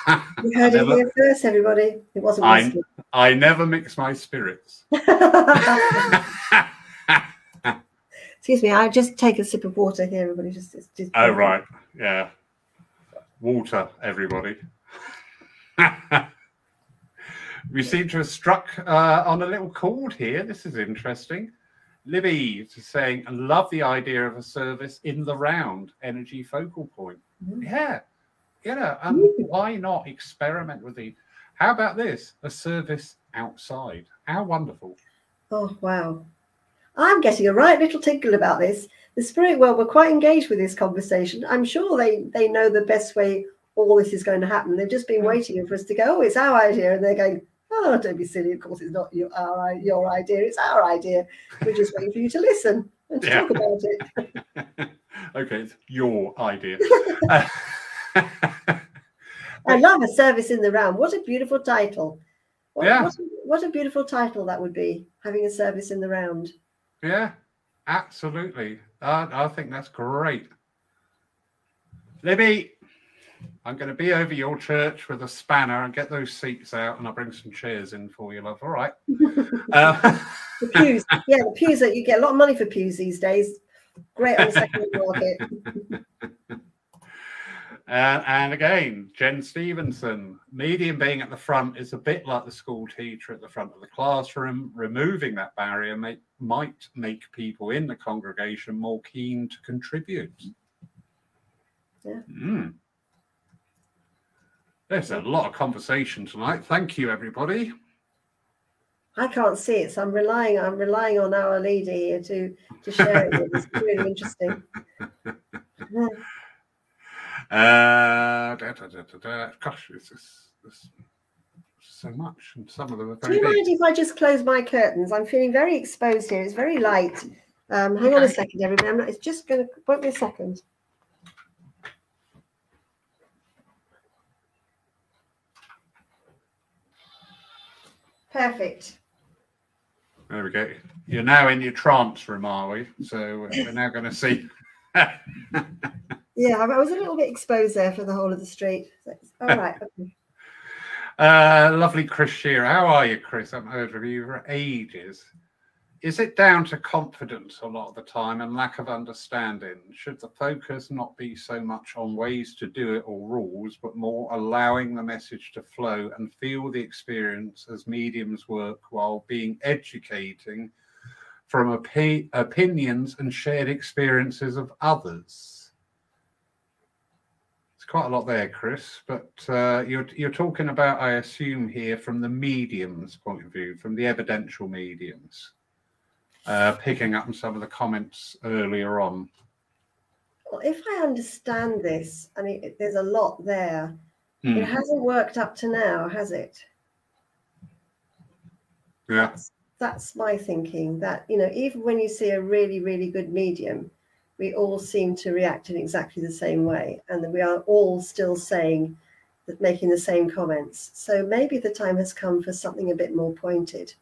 you heard it here first everybody it wasn't I- whiskey. I never mix my spirits. Excuse me, I just take a sip of water here, everybody. Just, just, just Oh right, yeah. Water, everybody. we seem to have struck uh, on a little chord here. This is interesting. Libby is saying, "I love the idea of a service in the round, energy focal point." Mhm. Yeah, you know, and why not experiment with the? How about this? A service outside. How wonderful! Oh wow. I'm getting a right little tinkle about this. The spirit world were quite engaged with this conversation. I'm sure they they know the best way all this is going to happen. They've just been Mm. waiting for us to go, oh, it's our idea. And they're going, oh, don't be silly. Of course, it's not your, our, your idea. It's our idea. We're just waiting for you to listen and to Yeah. talk about it. okay, it's your idea. I love a service in the round. What a beautiful title. What, Yeah. what, what a beautiful title that would be, having a service in the round. Yeah, absolutely. I, I think that's great. Libby, I'm going to be over your church with a spanner and get those seats out, and I'll bring some chairs in for you, love. All right. Uh, The pews, yeah, the pews that you get a lot of money for pews these days. Great on the second market. Uh, and again, Jen Stevenson, medium being at the front is a bit like the school teacher at the front of the classroom. Removing that barrier may, might make people in the congregation more keen to contribute. Yeah. Mm. There's a lot of conversation tonight. Thank you, everybody. I can't see it, so I'm relying. I'm relying on our leader here to to share it. It's really interesting. Uh, da, da, da. Gosh, it's, it's, it's so much, and some of them are Do you big. mind if I just close my curtains? I'm feeling very exposed here. It's very light. Um, hang on a second, everybody. I'm not, it's just going to wait me a second. Perfect. There we go. You're now in your trance room, are we? So we're now going to see. Yeah, I was a little bit exposed there for the whole of the street. All right. Okay. Uh, lovely Chris Shearer. How are you, Chris? I haven't heard from you for ages. Is it down to confidence a lot of the time and lack of understanding? Should the focus not be so much on ways to do it or rules, but more allowing the message to flow and feel the experience as mediums work while being educating from opi- opinions and shared experiences of others? Quite a lot there, Chris. But uh, you're you're talking about, I assume, here from the medium's point of view, from the evidential mediums, uh, picking up on some of the comments earlier on. Well, if I understand this, I mean, it- there's a lot there. Hmm, It hasn't worked up to now, has it? Yeah, That's, that's my thinking. That you know, even when you see a really, really good medium, we all seem to react in exactly the same way, and that we are all still saying that, making the same comments. So maybe the time has come for something a bit more pointed,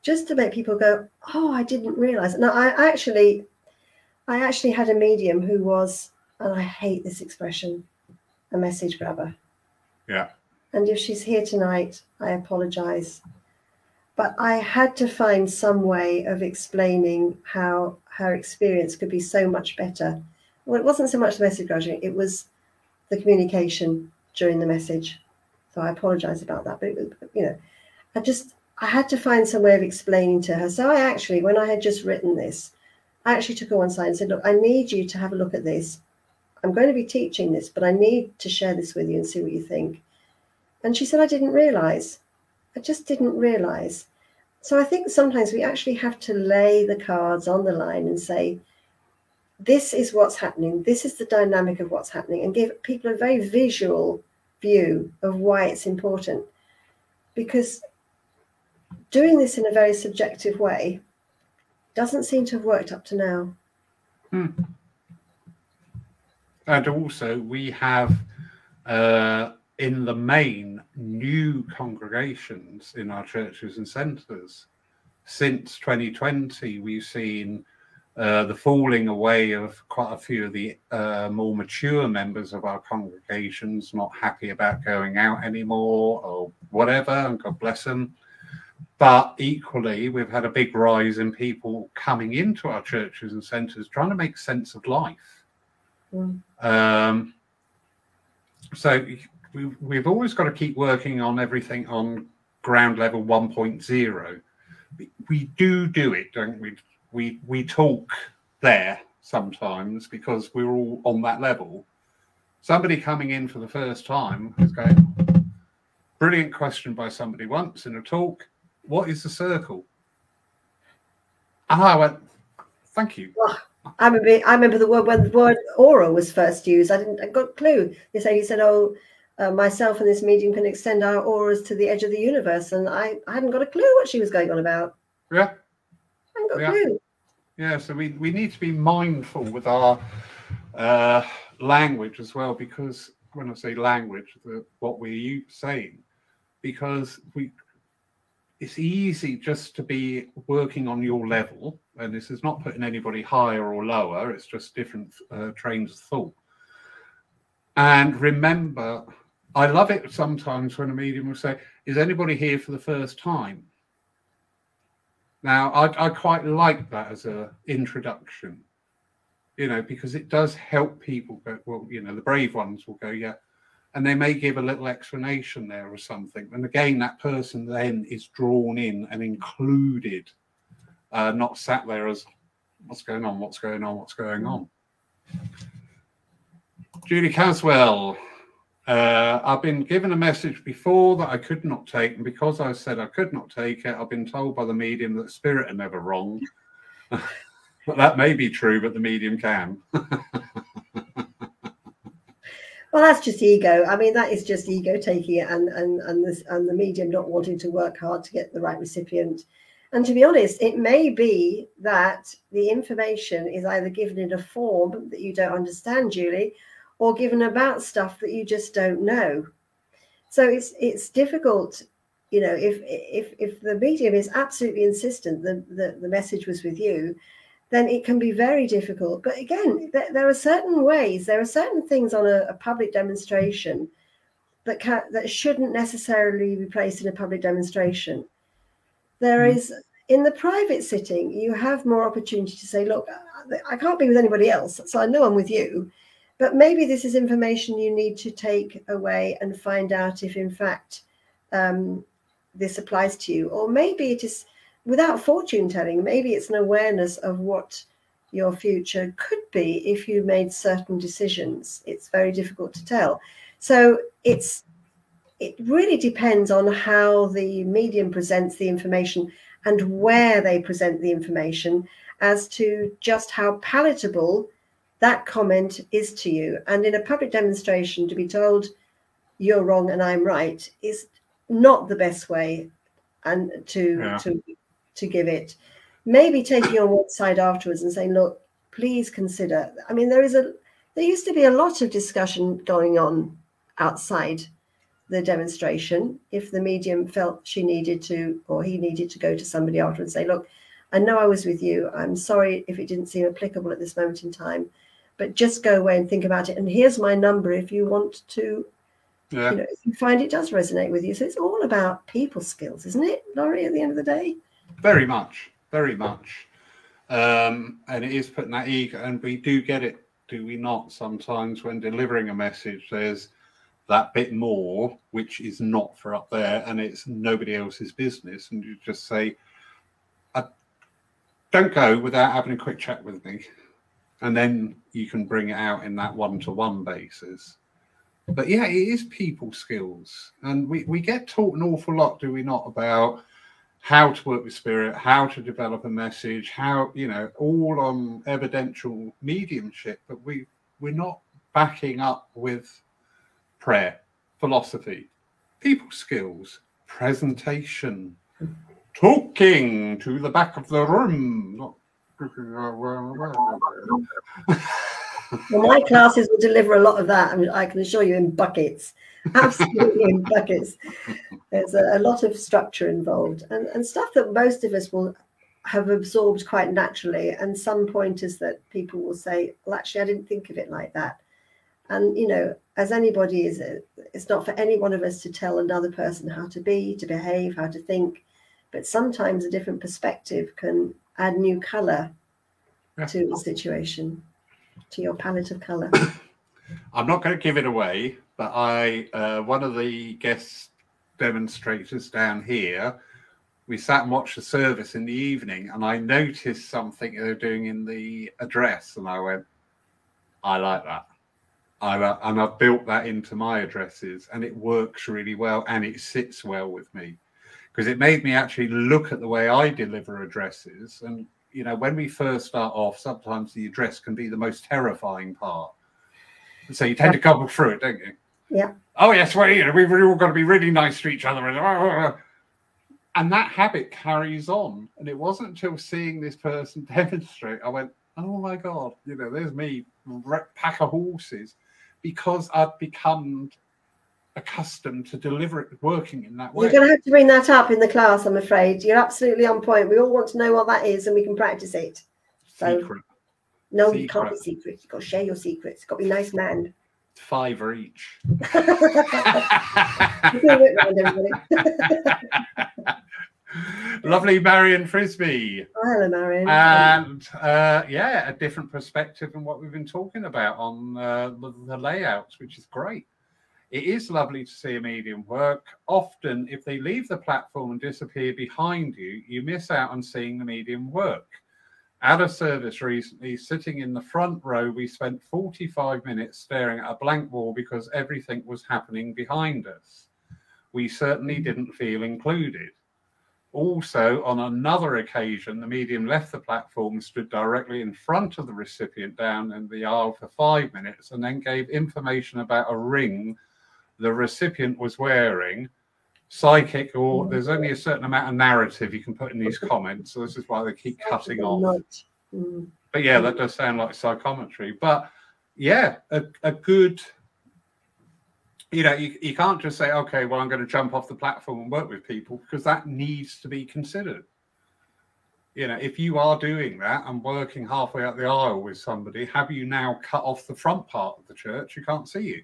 just to make people go, "Oh, I didn't realize." Now, I actually, I actually had a medium who was, and I hate this expression, a message grabber. yeah, And if she's here tonight, I apologize. But I had to find some way of explaining how her experience could be so much better. Well, it wasn't so much the message graduating, it was the communication during the message. So I apologize about that. But, you know, I just, I had to find some way of explaining to her. So I actually, when I had just written this, I actually took her one side and said, Look, I need you to have a look at this. I'm going to be teaching this, but I need to share this with you and see what you think. And she said, I didn't realize. I just didn't realize. So I think sometimes we actually have to lay the cards on the line and say, this is what's happening. This is the dynamic of what's happening, and give people a very visual view of why it's important. Because doing this in a very subjective way doesn't seem to have worked up to now. and also we have, uh, in the main, new congregations in our churches and centres. Since 2020, we've seen uh, the falling away of quite a few of the uh, more mature members of our congregations, not happy about going out anymore or whatever, and God bless them. But equally, we've had a big rise in people coming into our churches and centres trying to make sense of life. Mm. Um, so we, we've always got to keep working on everything on ground level 1.0. We, do do it, don't we? We we talk there sometimes because we're all on that level. Somebody coming in for the first time is going, brilliant question by somebody once in a talk. What is the circle? And I went, thank you. I remember, I remember the word when the word aura was first used. I didn't, I got a clue. They said, he said, oh, uh, myself and this medium can extend our auras to the edge of the universe. And I, I hadn't got a clue what she was going on about. Yeah. I hadn't got Yeah. a clue. Yeah, so we, we need to be mindful with our uh, language as well, because when I say language, the, what we're saying, because we it's easy just to be working on your level, and this is not putting anybody higher or lower. It's just different uh, trains of thought. And remember, I love it sometimes when a medium will say, "Is anybody here for the first time?" Now, I, I quite like that as a introduction, you know, because it does help people go, well, you know, the brave ones will go, yeah, and they may give a little explanation there or something. And again, that person then is drawn in and included, uh, not sat there as what's going on, what's going on, what's going on. Julie Caswell, uh, I've been given a message before that I could not take, and because I said I could not take it, I've been told by the medium that spirit are never wrong. but that may be true, but the medium can. Well, that's just ego. I mean, that is just ego taking it, and and and this and the medium not wanting to work hard to get the right recipient. And to be honest, it may be that the information is either given in a form that you don't understand, Julie, or given about stuff that you just don't know. So it's it's difficult, you know, if if if the medium is absolutely insistent that the, the message was with you, then it can be very difficult. But again, there, there are certain ways, there are certain things on a, a public demonstration that can, that shouldn't necessarily be placed in a public demonstration. There mm. is in the private sitting, you have more opportunity to say, look, I can't be with anybody else, so I know I'm with you. But maybe this is information you need to take away and find out if, in fact, um, this applies to you. Or maybe it is without fortune telling, maybe it's an awareness of what your future could be if you made certain decisions. It's very difficult to tell. So it's it really depends on how the medium presents the information and where they present the information as to just how palatable that comment is to you. And in a public demonstration, to be told you're wrong and I'm right is not the best way and to yeah. to to give it. Maybe taking on one side afterwards and saying, look, please consider. I mean, there is a there used to be a lot of discussion going on outside the demonstration if the medium felt she needed to or he needed to go to somebody after and say, look, I know I was with you. I'm sorry if it didn't seem applicable at this moment in time but just go away and think about it. And here's my number if you want to, yeah. you know, if you find it does resonate with you. So it's all about people skills, isn't it, Laurie, at the end of the day? Very much, very much. Um, and it is putting that ego, and we do get it, do we not? Sometimes when delivering a message, there's that bit more, which is not for up there, and it's nobody else's business. And you just say, don't go without having a quick chat with me and then you can bring it out in that one-to-one basis. But yeah it is people skills. And we, we get taught an awful lot do we not about how to work with spirit how to develop a message how you know all on evidential mediumship but we we're not backing up with prayer philosophy people skills presentation talking to the back of the room not well, my classes will deliver a lot of that. I, mean, I can assure you in buckets, absolutely in buckets. There's a, a, lot of structure involved and, and stuff that most of us will have absorbed quite naturally. And some pointers that people will say, well, actually, I didn't think of it like that. And, you know, as anybody is, uh, it's not for any one of us to tell another person how to be, to behave, how to think. But sometimes a different perspective can add new color yeah. to the situation, to your palette of color. I'm not going to give it away, but I, uh, one of the guest demonstrators down here, we sat and watched the service in the evening, and I noticed something they were doing in the address, and I went, I like that. I, uh, and I've built that into my addresses, and it works really well, and it sits well with me because it made me actually look at the way I deliver addresses. And, you know, when we first start off, sometimes the address can be the most terrifying part. So you tend yeah. to gobble through it, don't you? Yeah. Oh, yes, well, you know, we've all got to be really nice to each other. And that habit carries on. And it wasn't until seeing this person demonstrate, I went, oh my God, you know, there's me, pack of horses, because I'd become accustomed to deliver it working in that way. You're going to have to bring that up in the class, I'm afraid. You're absolutely on point. We all want to know what that is and we can practice it. So, secret. No, secret. you can't be secret. You've got to share your secrets. You've got to be nice man. Fiver each. Lovely Marion Frisby. Oh, hello, Marion. And uh, yeah, a different perspective than what we've been talking about on uh, the, the layouts, which is great. It is lovely to see a medium work. Often, if they leave the platform and disappear behind you, you miss out on seeing the medium work. At a service recently, sitting in the front row, we spent 45 minutes staring at a blank wall because everything was happening behind us. We certainly didn't feel included. also, on another occasion, the medium left the platform, stood directly in front of the recipient down in the aisle for five minutes, and then gave information about a ring the recipient was wearing. Psychic, or there's only a certain amount of narrative you can put in these comments, so this is why they keep cutting off. Mm. But yeah, that does sound like psychometry. But yeah, a, a good, you know, you, you can't just say, okay, well, I'm going to jump off the platform and work with people because that needs to be considered. You know, if you are doing that and working halfway up the aisle with somebody, have you now cut off the front part of the church? You can't see you.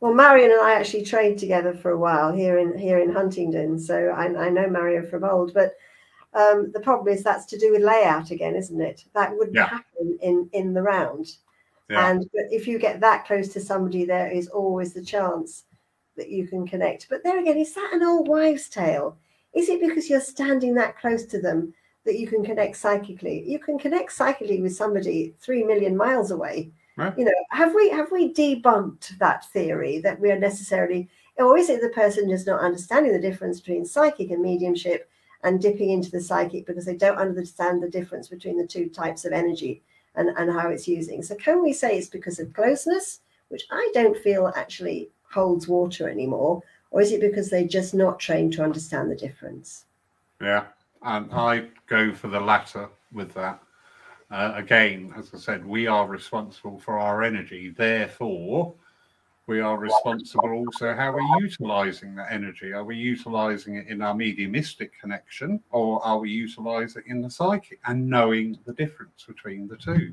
Well, Marion and I actually trained together for a while here in here in Huntingdon, so I, I know Marion from old. But um, the problem is that's to do with layout again, isn't it? That wouldn't Yeah. happen in in the round. Yeah. And but if you get that close to somebody, there is always the chance that you can connect. But there again, is that an old wives' tale? Is it because you're standing that close to them that you can connect psychically? You can connect psychically with somebody three million miles away. Right. You know, have we have we debunked that theory that we are necessarily, or is it the person just not understanding the difference between psychic and mediumship and dipping into the psychic because they don't understand the difference between the two types of energy? and, and how it's using. So can we say it's because of closeness, which I don't feel actually holds water anymore, or is it because they're just not trained to understand the difference? Yeah, and I go for the latter with that. Uh, again, as I said, we are responsible for our energy. Therefore, we are responsible also how we're utilizing that energy. Are we utilizing it in our mediumistic connection, or are we utilizing it in the psychic and knowing the difference between the two?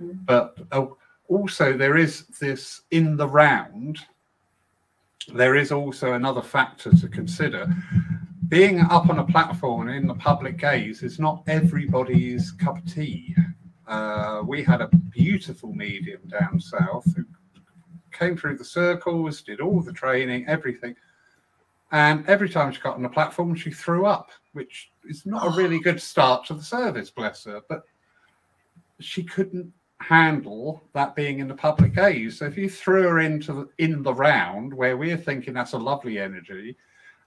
Mm. But uh, also, there is this in the round. There is also another factor to consider being up on a platform in the public gaze is not everybody's cup of tea. Uh, we had a beautiful medium down south who came through the circles, did all the training, everything. And every time she got on the platform, she threw up, which is not a really good start to the service, bless her. But she couldn't handle that being in the public gaze. So if you threw her into the, in the round where we're thinking that's a lovely energy,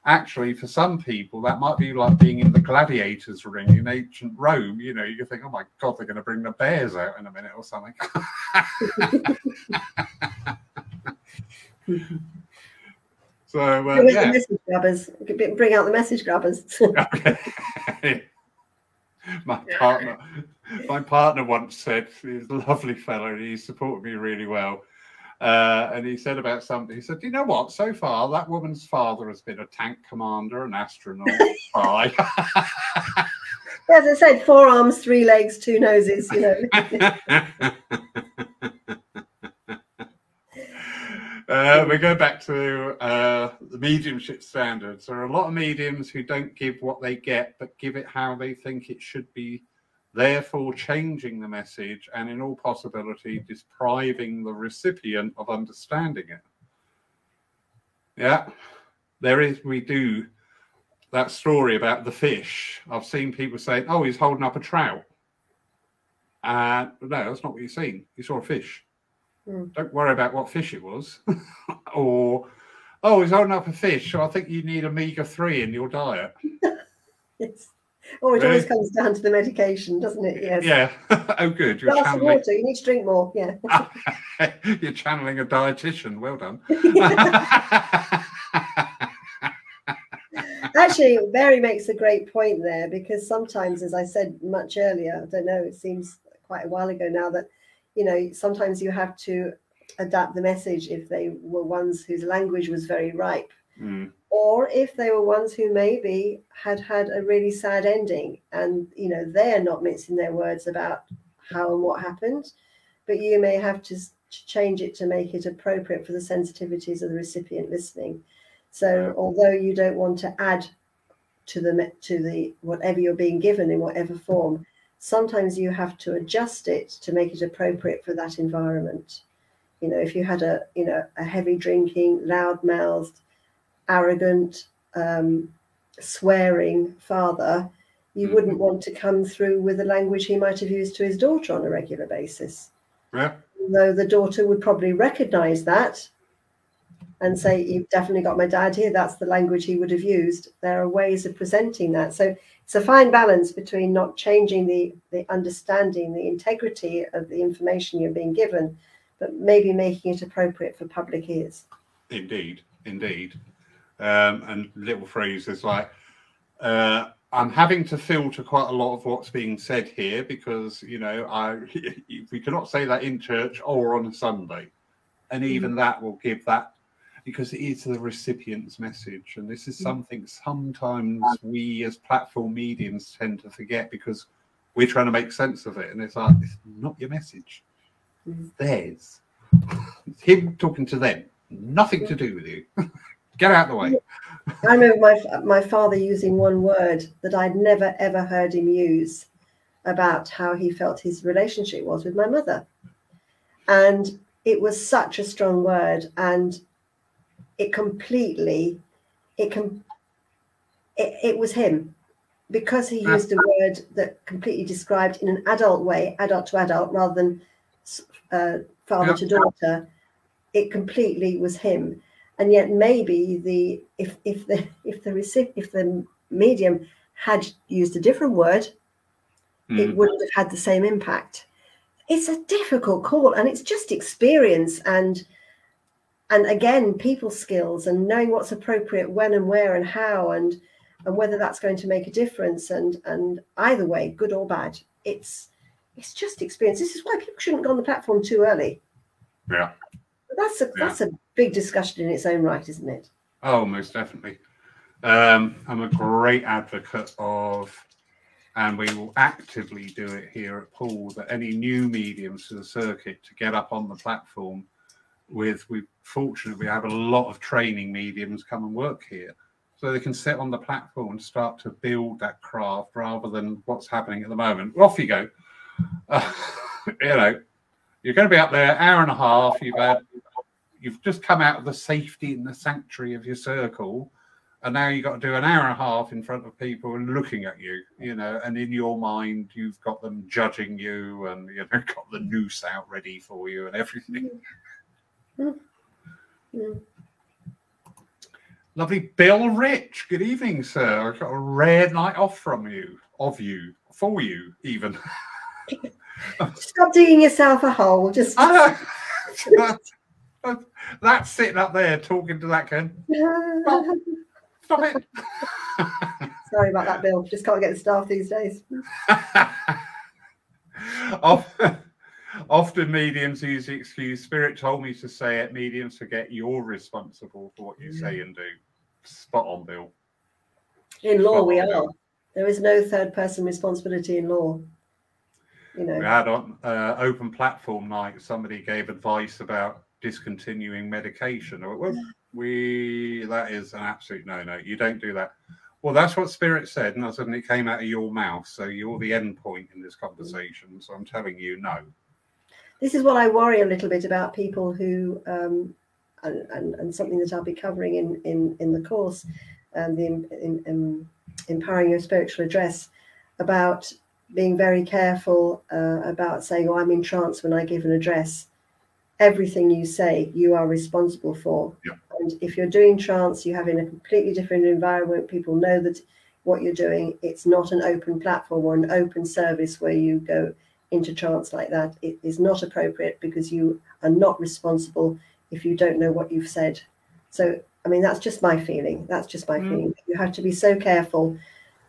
actually for some people that might be like being in the gladiators ring in ancient rome you know you think oh my god they're going to bring the bears out in a minute or something so uh, Bring out the yeah message grabbers. Bring out the message grabbers. Okay. my partner my partner once said he's a lovely fellow he supported me really well uh, and he said about something he said you know what so far that woman's father has been a tank commander an astronaut spy As I said, four arms, three legs, two noses. You know. Uh, we go back to uh, the mediumship standards. There are a lot of mediums who don't give what they get, but give it how they think it should be, therefore changing the message and, in all possibility, depriving the recipient of understanding it. Yeah, there is, we do that story about the fish. I've seen people saying, oh, he's holding up a trout. Uh, no, that's not what you've seen. You saw a fish. Hmm. Don't worry about what fish it was. or, oh, he's holding up a fish. So I think you need omega 3 in your diet. Yes. Oh, it Really? always comes down to the medication, doesn't it? Yes. Yeah. oh, good. You're Glass of water. You need to drink more. Yeah. you're channeling a dietitian. Well done. Actually, Mary makes a great point there because sometimes, as I said much earlier, I don't know, it seems quite a while ago now that, you know, sometimes you have to adapt the message if they were ones whose language was very ripe, Mm, or if they were ones who maybe had had a really sad ending and, you know, they're not mincing their words about how and what happened, but you may have to to change it to make it appropriate for the sensitivities of the recipient listening. So although you don't want to add to the to the whatever you're being given in whatever form, sometimes you have to adjust it to make it appropriate for that environment. You know, if you had a you know a heavy drinking, loud mouthed, arrogant, um, swearing father, you Mhm. wouldn't want to come through with the language he might have used to his daughter on a regular basis yeah. though the daughter would probably recognize that and say, You've definitely got my dad here. That's the language he would have used. There are ways of presenting that. So it's a fine balance between not changing the, the understanding, the integrity of the information you're being given, but maybe making it appropriate for public ears. Indeed, indeed. Um, and little phrases like, uh, I'm having to filter quite a lot of what's being said here because you know I we cannot say that in church or on a Sunday, and even mm. that will give that because it is the recipient's message, and this is mm. something sometimes we as platform mediums tend to forget because we're trying to make sense of it, and it's like it's not your message, mm. theirs. It's him talking to them, nothing to do with you. Get out of the way. I remember my my father using one word that I'd never ever heard him use about how he felt his relationship was with my mother, and it was such a strong word, and it completely, it can, it, it was him because he used a word that completely described in an adult way, adult to adult, rather than uh, father to daughter. It completely was him and yet maybe the if if the if the if the medium had used a different word mm. it wouldn't have had the same impact. It's a difficult call and it's just experience and and again people skills and knowing what's appropriate when and where and how and and whether that's going to make a difference and and either way good or bad. It's it's just experience. This is why people shouldn't go on the platform too early. Yeah that's a yeah. that's a big discussion in its own right, isn't it? Oh, most definitely. Um, I'm a great advocate of, and we will actively do it here at Poole, that any new mediums to the circuit to get up on the platform with, we fortunately we have a lot of training mediums come and work here. So they can sit on the platform and start to build that craft rather than what's happening at the moment. Well, Off you go. Uh, you know, you're going to be up there an hour and a half. You've had you've just come out of the safety and the sanctuary of your circle and now you've got to do an hour and a half in front of people and looking at you, you know, and in your mind you've got them judging you and you know got the noose out ready for you and everything. Mm-hmm. Lovely Bill Rich. Good evening, sir. I've got a rare night off from you, of you, for you, even. Stop digging yourself a hole. Just That's sitting up there talking to that kid. Stop, stop it. Sorry about that, Bill. Just can't get the staff these days. Often mediums use the excuse, Spirit told me to say it. Mediums forget you're responsible for what you say and do. Spot on, Bill. In law, Spot we are. Bill. There is no third person responsibility in law. You know. We had on uh, open platform night, somebody gave advice about discontinuing medication. Or well, we that is an absolute no no you don't do that. Well that's what spirit said and i suddenly it came out of your mouth so you're the end point in this conversation. So i'm telling you no. This is what i worry a little bit about people who um, and, and, and something that i'll be covering in in in the course and the in, in, in empowering your spiritual address about being very careful uh, about saying oh i'm in trance when i give an address everything you say you are responsible for. Yeah. and if you're doing trance you have in a completely different environment people know that what you're doing it's not an open platform or an open service where you go into trance like that. It is not appropriate because you are not responsible if you don't know what you've said. So i mean that's just my feeling. That's just my mm. feeling. You have to be so careful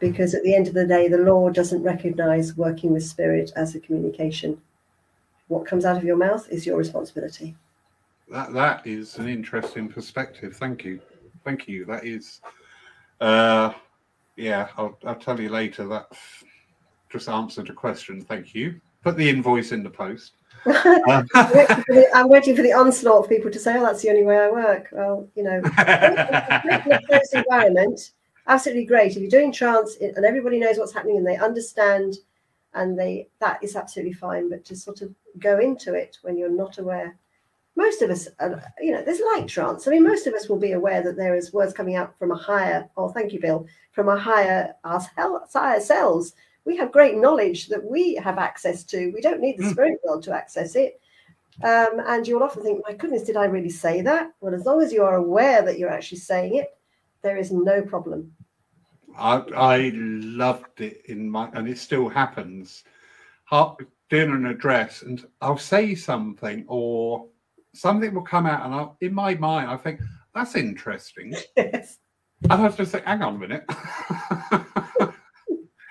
because at the end of the day the law doesn't recognize working with spirit as a communication what comes out of your mouth is your responsibility. That that is an interesting perspective. Thank you, thank you. That is, uh, yeah. I'll I'll tell you later. That just answered a question. Thank you. Put the invoice in the post. um, I'm waiting for the onslaught of people to say, "Oh, that's the only way I work." Well, you know, environment, absolutely great. If you're doing trance and everybody knows what's happening and they understand and they that is absolutely fine but to sort of go into it when you're not aware most of us are, you know there's light trance i mean most of us will be aware that there is words coming out from a higher oh thank you bill from a higher our higher selves we have great knowledge that we have access to we don't need the hmm. spirit world to access it Um, and you'll often think, my goodness, did I really say that? Well, as long as you are aware that you're actually saying it, there is no problem. I, I loved it in my, and it still happens. I'll, doing an address, and I'll say something, or something will come out, and I'll, in my mind, I think that's interesting. Yes. And I was just think, hang on a minute.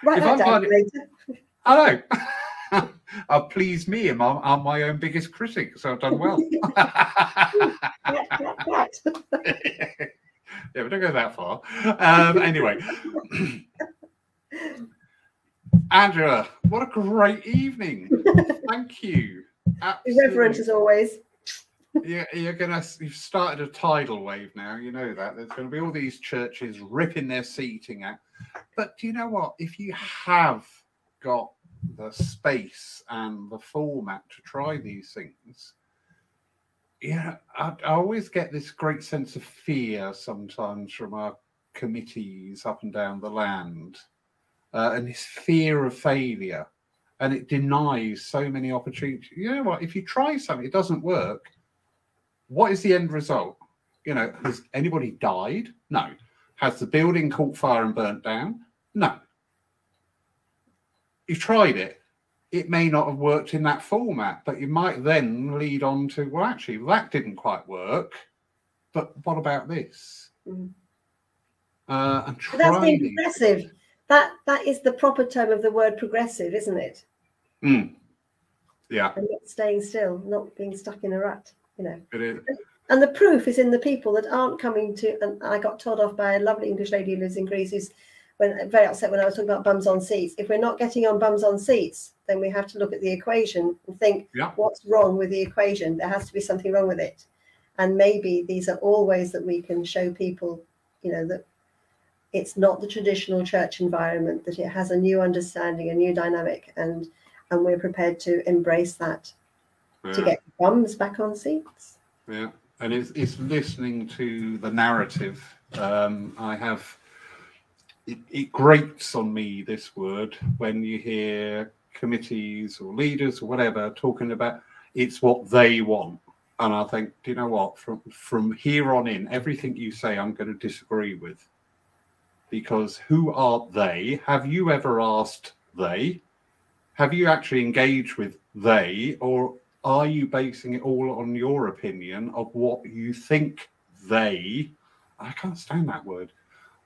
Write If that down later. I know. I'll oh, please me. I'm, I'm my own biggest critic, so I've done well. Yeah, we don't go that far. Um, anyway, Angela, what a great evening! Thank you. Irreverent as always. Yeah, you're gonna. You've started a tidal wave now. You know that there's going to be all these churches ripping their seating out. But do you know what? If you have got the space and the format to try these things, yeah, I, I always get this great sense of fear sometimes from our committees up and down the land, uh, and this fear of failure, and it denies so many opportunities. You know what? If you try something, it doesn't work what is the end result? You know, has anybody died? No. Has the building caught fire and burnt down? No. You've tried it. It may not have worked in that format, but you might then lead on to, well, actually, that didn't quite work. But what about this? Mhm. Uh, and that's being progressive. That that is the proper term of the word progressive, isn't it? Mm. Yeah, And not staying still, not being stuck in a rut, you know. it is. And the proof is in the people that aren't coming to. And I got told off by a lovely English lady who lives in Greece, who's when very upset when I was talking about bums on seats. If we're not getting on bums on seats, then we have to look at the equation and think, Yeah. what's wrong with the equation? There has to be something wrong with it. And maybe these are all ways that we can show people, you know, that it's not the traditional church environment, that it has a new understanding, a new dynamic, and and we're prepared to embrace that to get bums back on seats. Yeah, and it's it's listening to the narrative. Um, I have it, it grates on me this word when you hear committees or leaders or whatever talking about it's what they want. And I think, do you know what? From from here on in, everything you say, I'm going to disagree with, because who are they? Have you ever asked they? Have you actually engaged with they, or are you basing it all on your opinion of what you think they I can't stand that word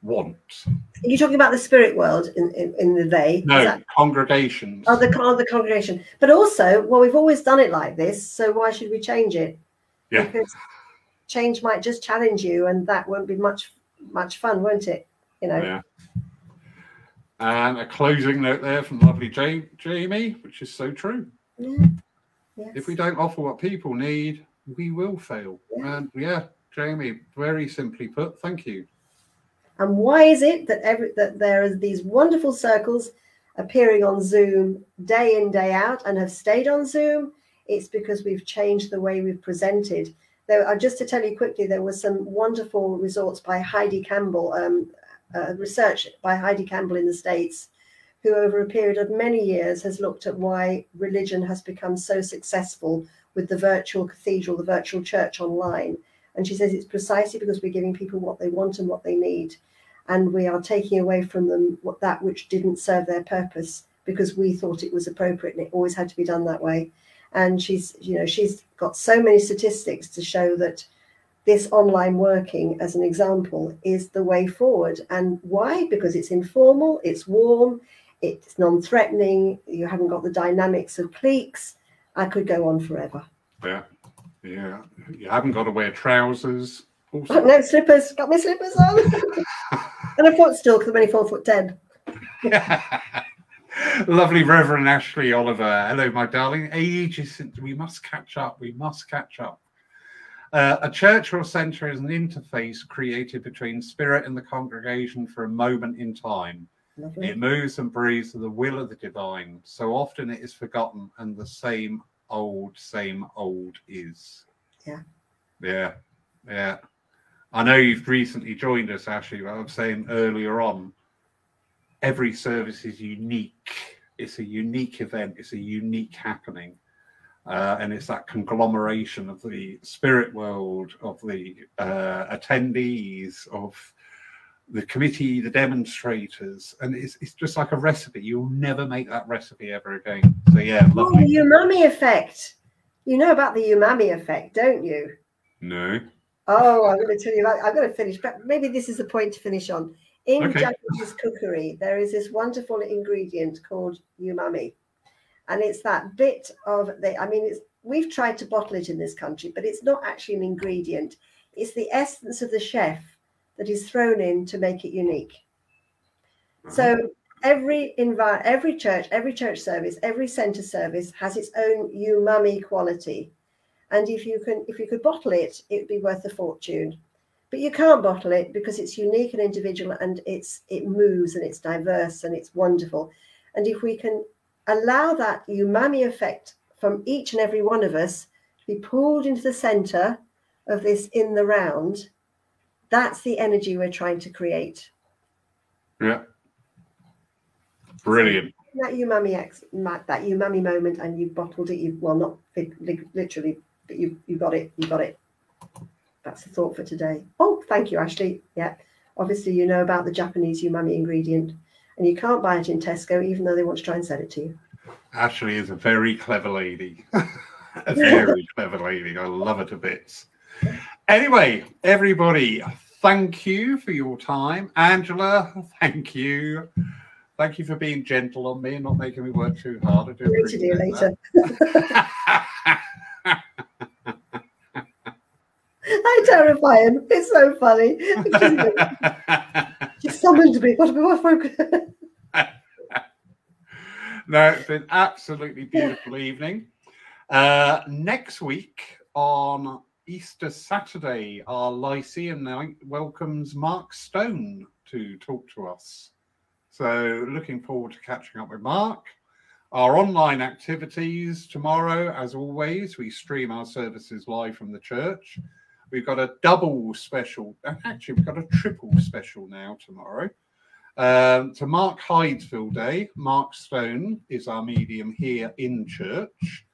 want Are you talking about the spirit world in, in, in the they? No that- congregations Oh, the, con- the congregation. But also, well, we've always done it like this, so why should we change it? Yeah. Because change might just challenge you, and that won't be much much fun, won't it? You know. yeah and a closing note there from lovely Ja- Jamie which is so true Yeah. Yes. if we don't offer what people need we will fail Yeah. and yeah Jamie very simply put thank you And why is it that every that there are these wonderful circles appearing on Zoom day in day out and have stayed on Zoom? It's because we've changed the way we've presented. There, uh, just to tell you quickly, there were some wonderful results by Heidi Campbell, um, uh, research by Heidi Campbell in the States, who over a period of many years has looked at why religion has become so successful with the virtual cathedral, the virtual church online. And she says it's precisely because we're giving people what they want and what they need and we are taking away from them what that which didn't serve their purpose because we thought it was appropriate and it always had to be done that way. And she's you know she's got so many statistics to show that this online working as an example is the way forward. And why? Because it's informal it's warm it's non-threatening you haven't got the dynamics of cliques. I could go on forever. Yeah yeah. You haven't got to wear trousers also. no slippers got my slippers on and a footstool because i'm only four foot ten Lovely Reverend Ashley Oliver. Hello, my darling. Ages since we must catch up. We must catch up. Uh, a church or centre is an interface created between spirit and the congregation for a moment in time. Lovely. It moves and breathes to the will of the divine. So often it is forgotten, and the same old, same old is. Yeah. Yeah. Yeah. I know you've recently joined us, Ashley, but I was saying earlier on, every service is unique. It's a unique event, it's a unique happening. Uh, and it's that conglomeration of the spirit world, of the uh, attendees, of the committee, the demonstrators, and it's, it's just like a recipe. You'll never make that recipe ever again. So yeah, oh, the umami effect. You know about the umami effect, don't you? No. Oh, I'm going to tell you. About, I'm going to finish, but maybe this is the point to finish on. In okay. Japanese cookery, there is this wonderful ingredient called umami, and it's that bit of the. I mean, it's we've tried to bottle it in this country, but it's not actually an ingredient. It's the essence of the chef that is thrown in to make it unique. So mm-hmm. every envi- every church, every church service, every center service has its own umami quality. And if you can if you could bottle it, it'd be worth a fortune. But you can't bottle it because it's unique and individual and it's it moves and it's diverse and it's wonderful. And if we can allow that umami effect from each and every one of us to be pulled into the center of this in the round, that's the energy we're trying to create. Yeah. Brilliant. That umami ex, that umami moment, and you bottled it. You well, not literally, but you you got it. You got it. That's the thought for today. Oh, thank you, Ashley. Yeah, obviously you know about the Japanese umami ingredient, and you can't buy it in Tesco, even though they want to try and sell it to you. Ashley is a very clever lady. a very clever lady. I love her to bits. Anyway, everybody, thank you for your time. Angela, thank you. Thank you for being gentle on me and not making me work too hard. I do to do later. I terrify him. It's so funny. She summoned me. What about my No, it's been absolutely beautiful evening. Uh, next week on Easter Saturday, our Lyceum night welcomes Mark Stone to talk to us. So, looking forward to catching up with Mark. Our online activities tomorrow, as always, we stream our services live from the church. We've got a double special, actually, we've got a triple special now tomorrow. Um, to mark Hydesville Day, Mark Stone is our medium here in church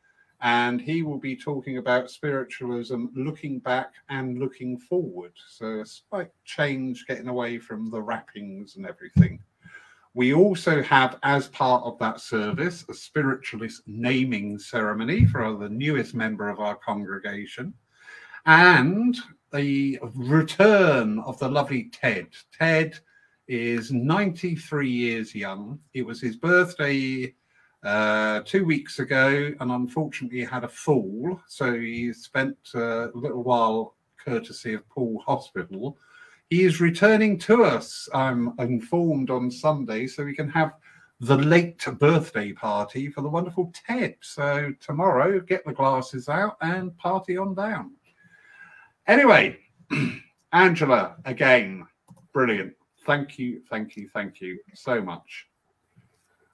and he will be talking about spiritualism looking back and looking forward. So a slight change, getting away from the wrappings and everything. We also have, as part of that service, a spiritualist naming ceremony for the newest member of our congregation, and the return of the lovely Ted. Ted is 93 years young. It was his birthday uh, two weeks ago, and unfortunately had a fall. So he spent a little while, courtesy of Poole Hospital. He is returning to us, I'm informed, on Sunday, so we can have the late birthday party for the wonderful Ted. So tomorrow, get the glasses out and party on down. Anyway, Angela, again, brilliant. Thank you, thank you, thank you so much.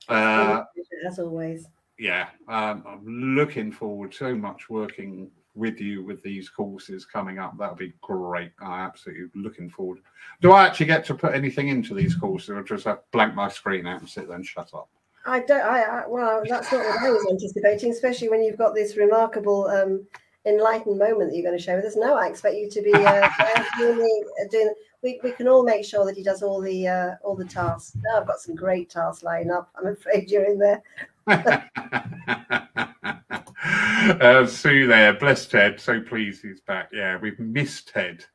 Uh, as always. Yeah, um, I'm looking forward so much working with you with these courses coming up. That'll be great. I'm absolutely looking forward. Do I actually get to put anything into these courses, or just have blank my screen out and sit there and shut up? I don't. I, I well, that's not what I was anticipating, especially when you've got this remarkable um, enlightened moment that you're going to share with us. No, I expect you to be uh, doing, doing we, we can all make sure that he does all the uh, all the tasks. Now I've got some great tasks lined up. I'm afraid you're in there. uh, Sue there, bless Ted. So pleased he's back. Yeah, we've missed Ted.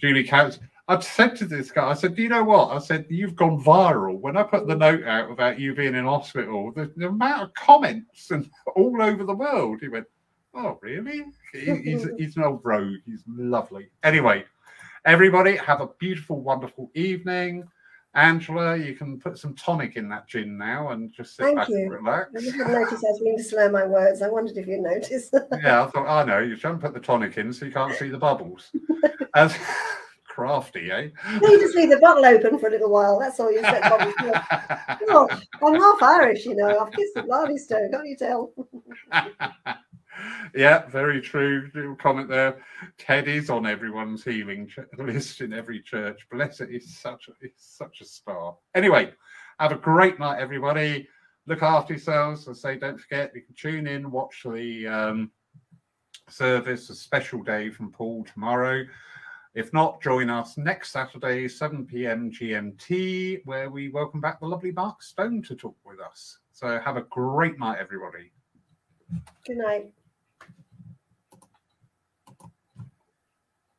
Julie Counts. I've said to this guy, I said, Do you know what? I said, You've gone viral. When I put the note out about you being in hospital, the, the amount of comments and all over the world, he went, Oh, really? He's, he's an old rogue. He's lovely. Anyway, Everybody, have a beautiful, wonderful evening. Angela, you can put some tonic in that gin now and just sit Thank back you. and relax. I didn't notice I was beginning to slur my words. I wondered if you'd notice. yeah, I thought, I know, you shouldn't put the tonic in so you can't see the bubbles. As crafty, eh? You just leave the bottle open for a little while. That's all you said. oh, I'm half Irish, you know. I've kissed the bloody stone, can't you tell? Yeah, very true. Little comment there. Ted is on everyone's healing list in every church. Bless it. He's such a, he's such a star. Anyway, have a great night, everybody. look after yourselves. I say, don't forget, you can tune in, watch the um, service, a special day from Poole tomorrow. If not, join us next Saturday, 7 p.m. GMT, where we welcome back the lovely Mark Stone to talk with us. So have a great night, everybody. Good night.